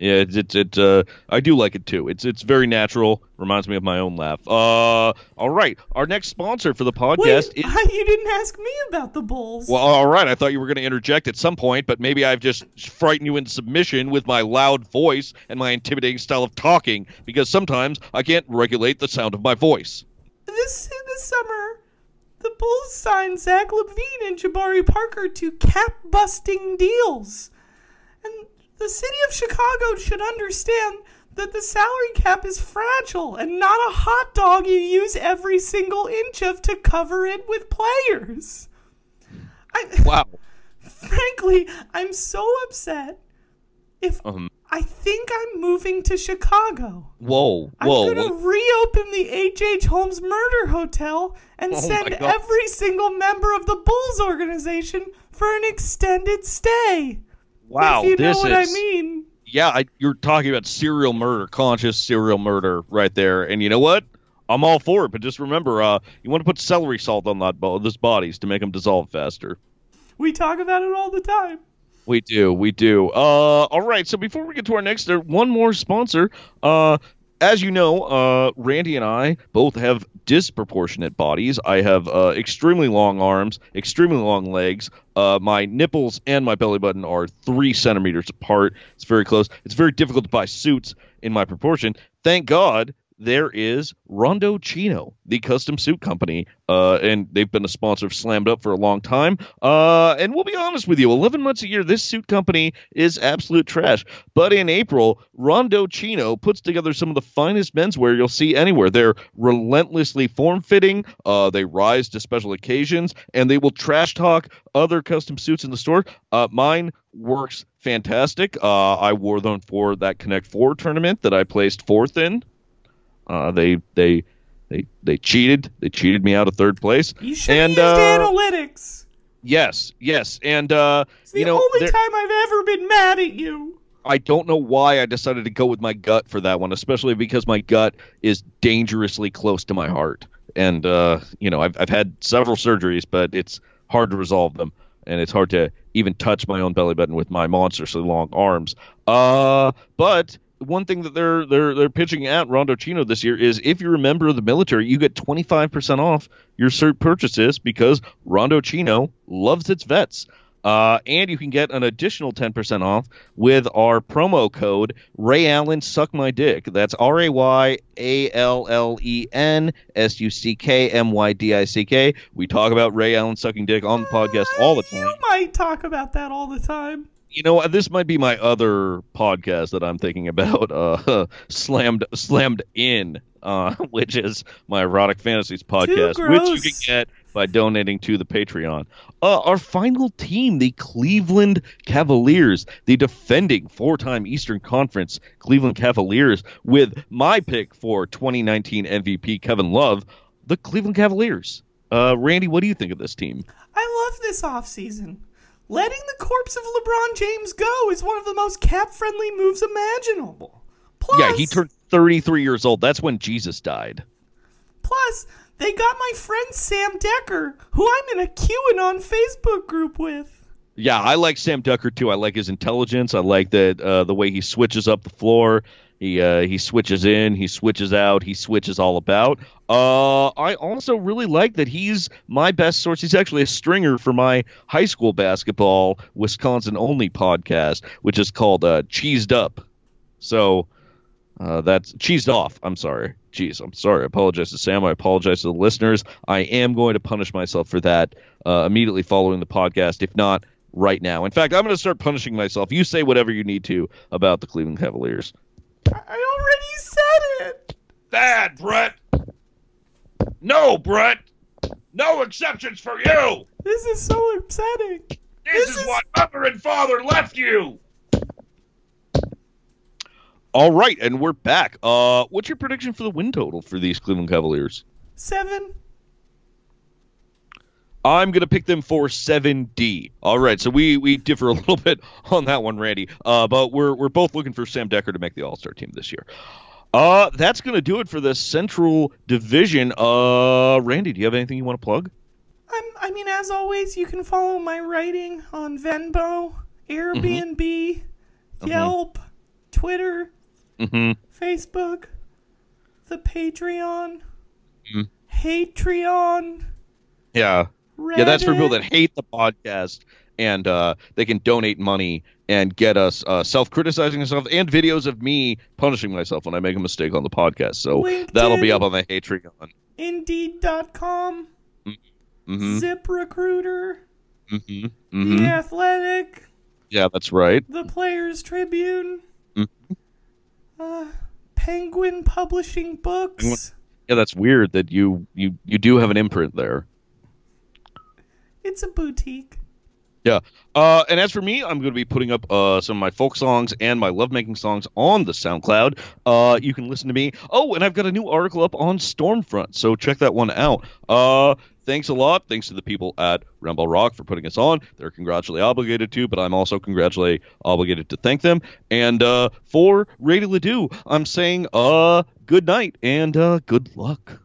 Yeah, it's it's it, uh, I do like it too. It's it's very natural. Reminds me of my own laugh. Uh, all right. Our next sponsor for the podcast Wait, is. you didn't ask me about the Bulls. Well, all right. I thought you were going to interject at some point, but maybe I've just frightened you into submission with my loud voice and my intimidating style of talking because sometimes I can't regulate the sound of my voice. This this summer, the Bulls signed Zach LaVine and Jabari Parker to cap busting deals. And the city of Chicago should understand that the salary cap is fragile and not a hot dog you use every single inch of to cover it with players. I, Wow. [laughs] frankly, I'm so upset. If Um. I think I'm moving to Chicago. Whoa. I'm gonna reopen the H.H. Holmes Murder Hotel and Oh send every single member of the Bulls organization for an extended stay. Wow. if you this know what is. I mean. Yeah, I, you're talking about serial murder, conscious serial murder, right there. And you know what? I'm all for it, but just remember, uh, you want to put celery salt on that bo- those bodies to make them dissolve faster. We talk about it all the time. We do, we do. Uh, all right. So before we get to our next, there one more sponsor. Uh, as you know, uh, Randy and I both have disproportionate bodies. I have uh, extremely long arms, extremely long legs. Uh, my nipples and my belly button are three centimeters apart. It's very close. It's very difficult to buy suits in my proportion. Thank God there is Rondo Chino, the custom suit company, uh, and they've been a sponsor of Slammed Up for a long time. Uh, and we'll be honest with you, 11 months a year, this suit company is absolute trash. But in April, Rondo Chino puts together some of the finest menswear you'll see anywhere. They're relentlessly form fitting, uh, they rise to special occasions, and they will trash talk other custom suits in the store. Uh, mine works fantastic. Uh, I wore them for that Connect Four tournament that I placed fourth in. Uh, they they they they cheated. They cheated me out of third place. You should and, use uh, analytics. Yes, yes, and uh, It's the you know, only there- time I've ever been mad at you. I don't know why I decided to go with my gut for that one, especially because my gut is dangerously close to my heart, and uh, you know, I've I've had several surgeries, but it's hard to resolve them, and it's hard to even touch my own belly button with my monstrously long arms. Uh, but one thing that they're they're they're pitching at Rondo Chino this year is if you're a member of the military, you get 25% off your cert purchases because Rondo Chino loves its vets. Uh, and you can get an additional 10% off with our promo code Ray Allen Suck My Dick. That's R A Y A L L E N S U C K M Y D I C K. We talk about Ray Allen sucking dick on the podcast all the time You might talk about that all the time. You know this might be my other podcast that i'm thinking about [laughs] uh slammed slammed in uh [laughs] which is my erotic fantasies podcast which you can get by donating to the patreon. Uh our final team the cleveland cavaliers the defending four-time eastern conference cleveland cavaliers with my pick for 2019 mvp kevin love the cleveland cavaliers. Uh randy what do you think of this team? I love this offseason. Letting the corpse of LeBron James go is one of the most cap friendly moves imaginable. Plus, yeah he turned 33 years old that's when jesus died plus, they got my friend Sam Dekker, who I'm in a QAnon Facebook group with. Yeah, I like Sam Dekker too. I like his intelligence. I like that uh, the way he switches up the floor. He uh, he switches in, he switches out, he switches all about. Uh, I also really like that he's my best source. He's actually a stringer for my high school basketball Wisconsin only podcast, which is called uh, Cheesed Up. So uh, that's cheesed off. I'm sorry. Jeez, I'm sorry. I apologize to Sam. I apologize to the listeners. I am going to punish myself for that uh, immediately following the podcast, if not right now. In fact, I'm going to start punishing myself. You say whatever you need to about the Cleveland Cavaliers. I already said it. Bad, Brett. No, Brett. No exceptions for you. This is so upsetting. This, is, what mother and father left you. All right, and we're back. Uh, what's your prediction for the win total for these Cleveland Cavaliers? Seven. I'm gonna pick them for 7D. All right, so we we differ a [laughs] little bit on that one, Randy. Uh, but we're we're both looking for Sam Dekker to make the All Star team this year. Uh, that's gonna do it for the Central Division. Uh, Randy, do you have anything you want to plug? I'm, I mean, as always, you can follow my writing on Venmo, Airbnb, Yelp, Twitter, Mm-hmm. Facebook, the Patreon, Mhm. Hatreon. Yeah. Yeah, that's for people that hate the podcast and uh, they can donate money and get us uh, self-criticizing stuff and videos of me punishing myself when I make a mistake on the podcast. So LinkedIn. that'll be up on the Patreon. Indeed.com, Mm-hmm. ZipRecruiter, Mm-hmm. The Mm-hmm. Athletic, Yeah, that's right. The Players Tribune, Mhm. uh, Penguin Publishing Books. Yeah, that's weird that you you you do have an imprint there. It's a boutique. Yeah. Uh, and as for me, I'm going to be putting up uh, some of my folk songs and my lovemaking songs on the SoundCloud. Uh, you can listen to me. Oh, and I've got a new article up on Stormfront, so check that one out. Uh, thanks a lot. Thanks to the people at Roundball Rock for putting us on. They're congratulally obligated to, but I'm also congratulally obligated to thank them. And uh, for Radio Ledoux, I'm saying uh, good night and uh, good luck.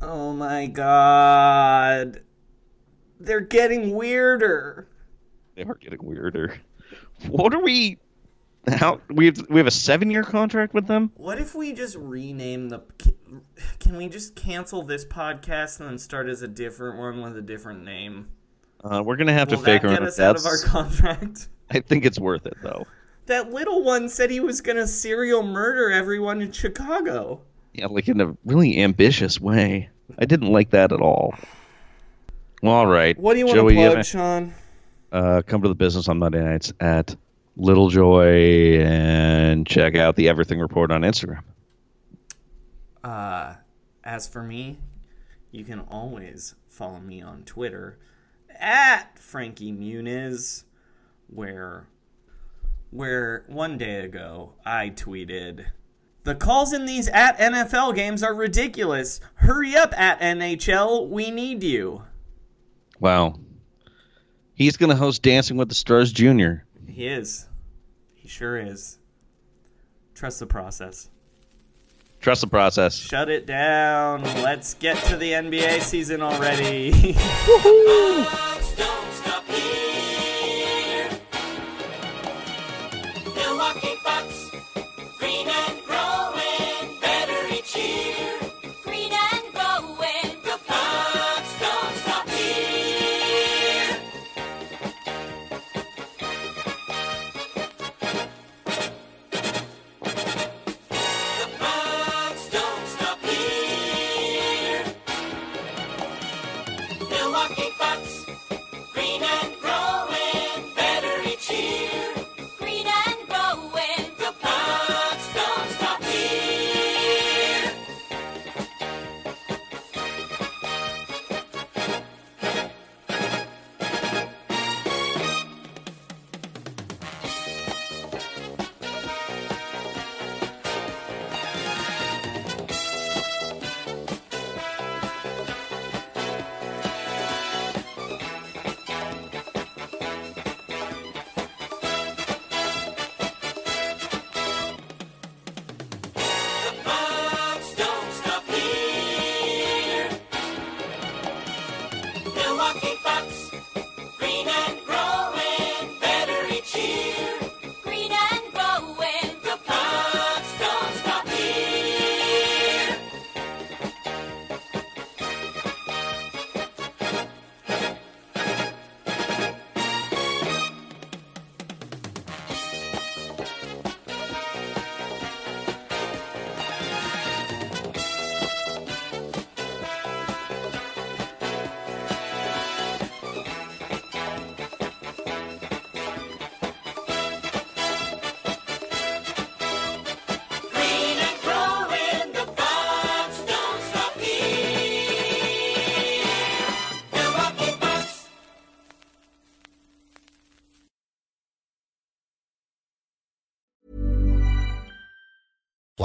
Oh my god. They're getting weirder. They are getting weirder. What are we? How we have, we have a seven year contract with them? What if we just rename the? Can we just cancel this podcast and then start as a different one with a different name? Uh, we're gonna have Will to fake that get us out of our contract? I think it's worth it though. That little one said he was gonna serial murder everyone in Chicago. Yeah, like in a really ambitious way. I didn't like that at all. Well, all right. What do you want Joey, to have plug, a- Sean? uh, come to the business on Monday nights at Little Joy and check out the Everything Report on Instagram. Uh, as for me, you can always follow me on Twitter at Frankie Muniz, where where one day ago I tweeted the calls in these at NFL games are ridiculous. Hurry up at NHL, we need you. Wow. He's going to host Dancing with the Stars Jr. He is. He sure is. Trust the process. Trust the process. Shut it down. Let's get to the NBA season already. [laughs]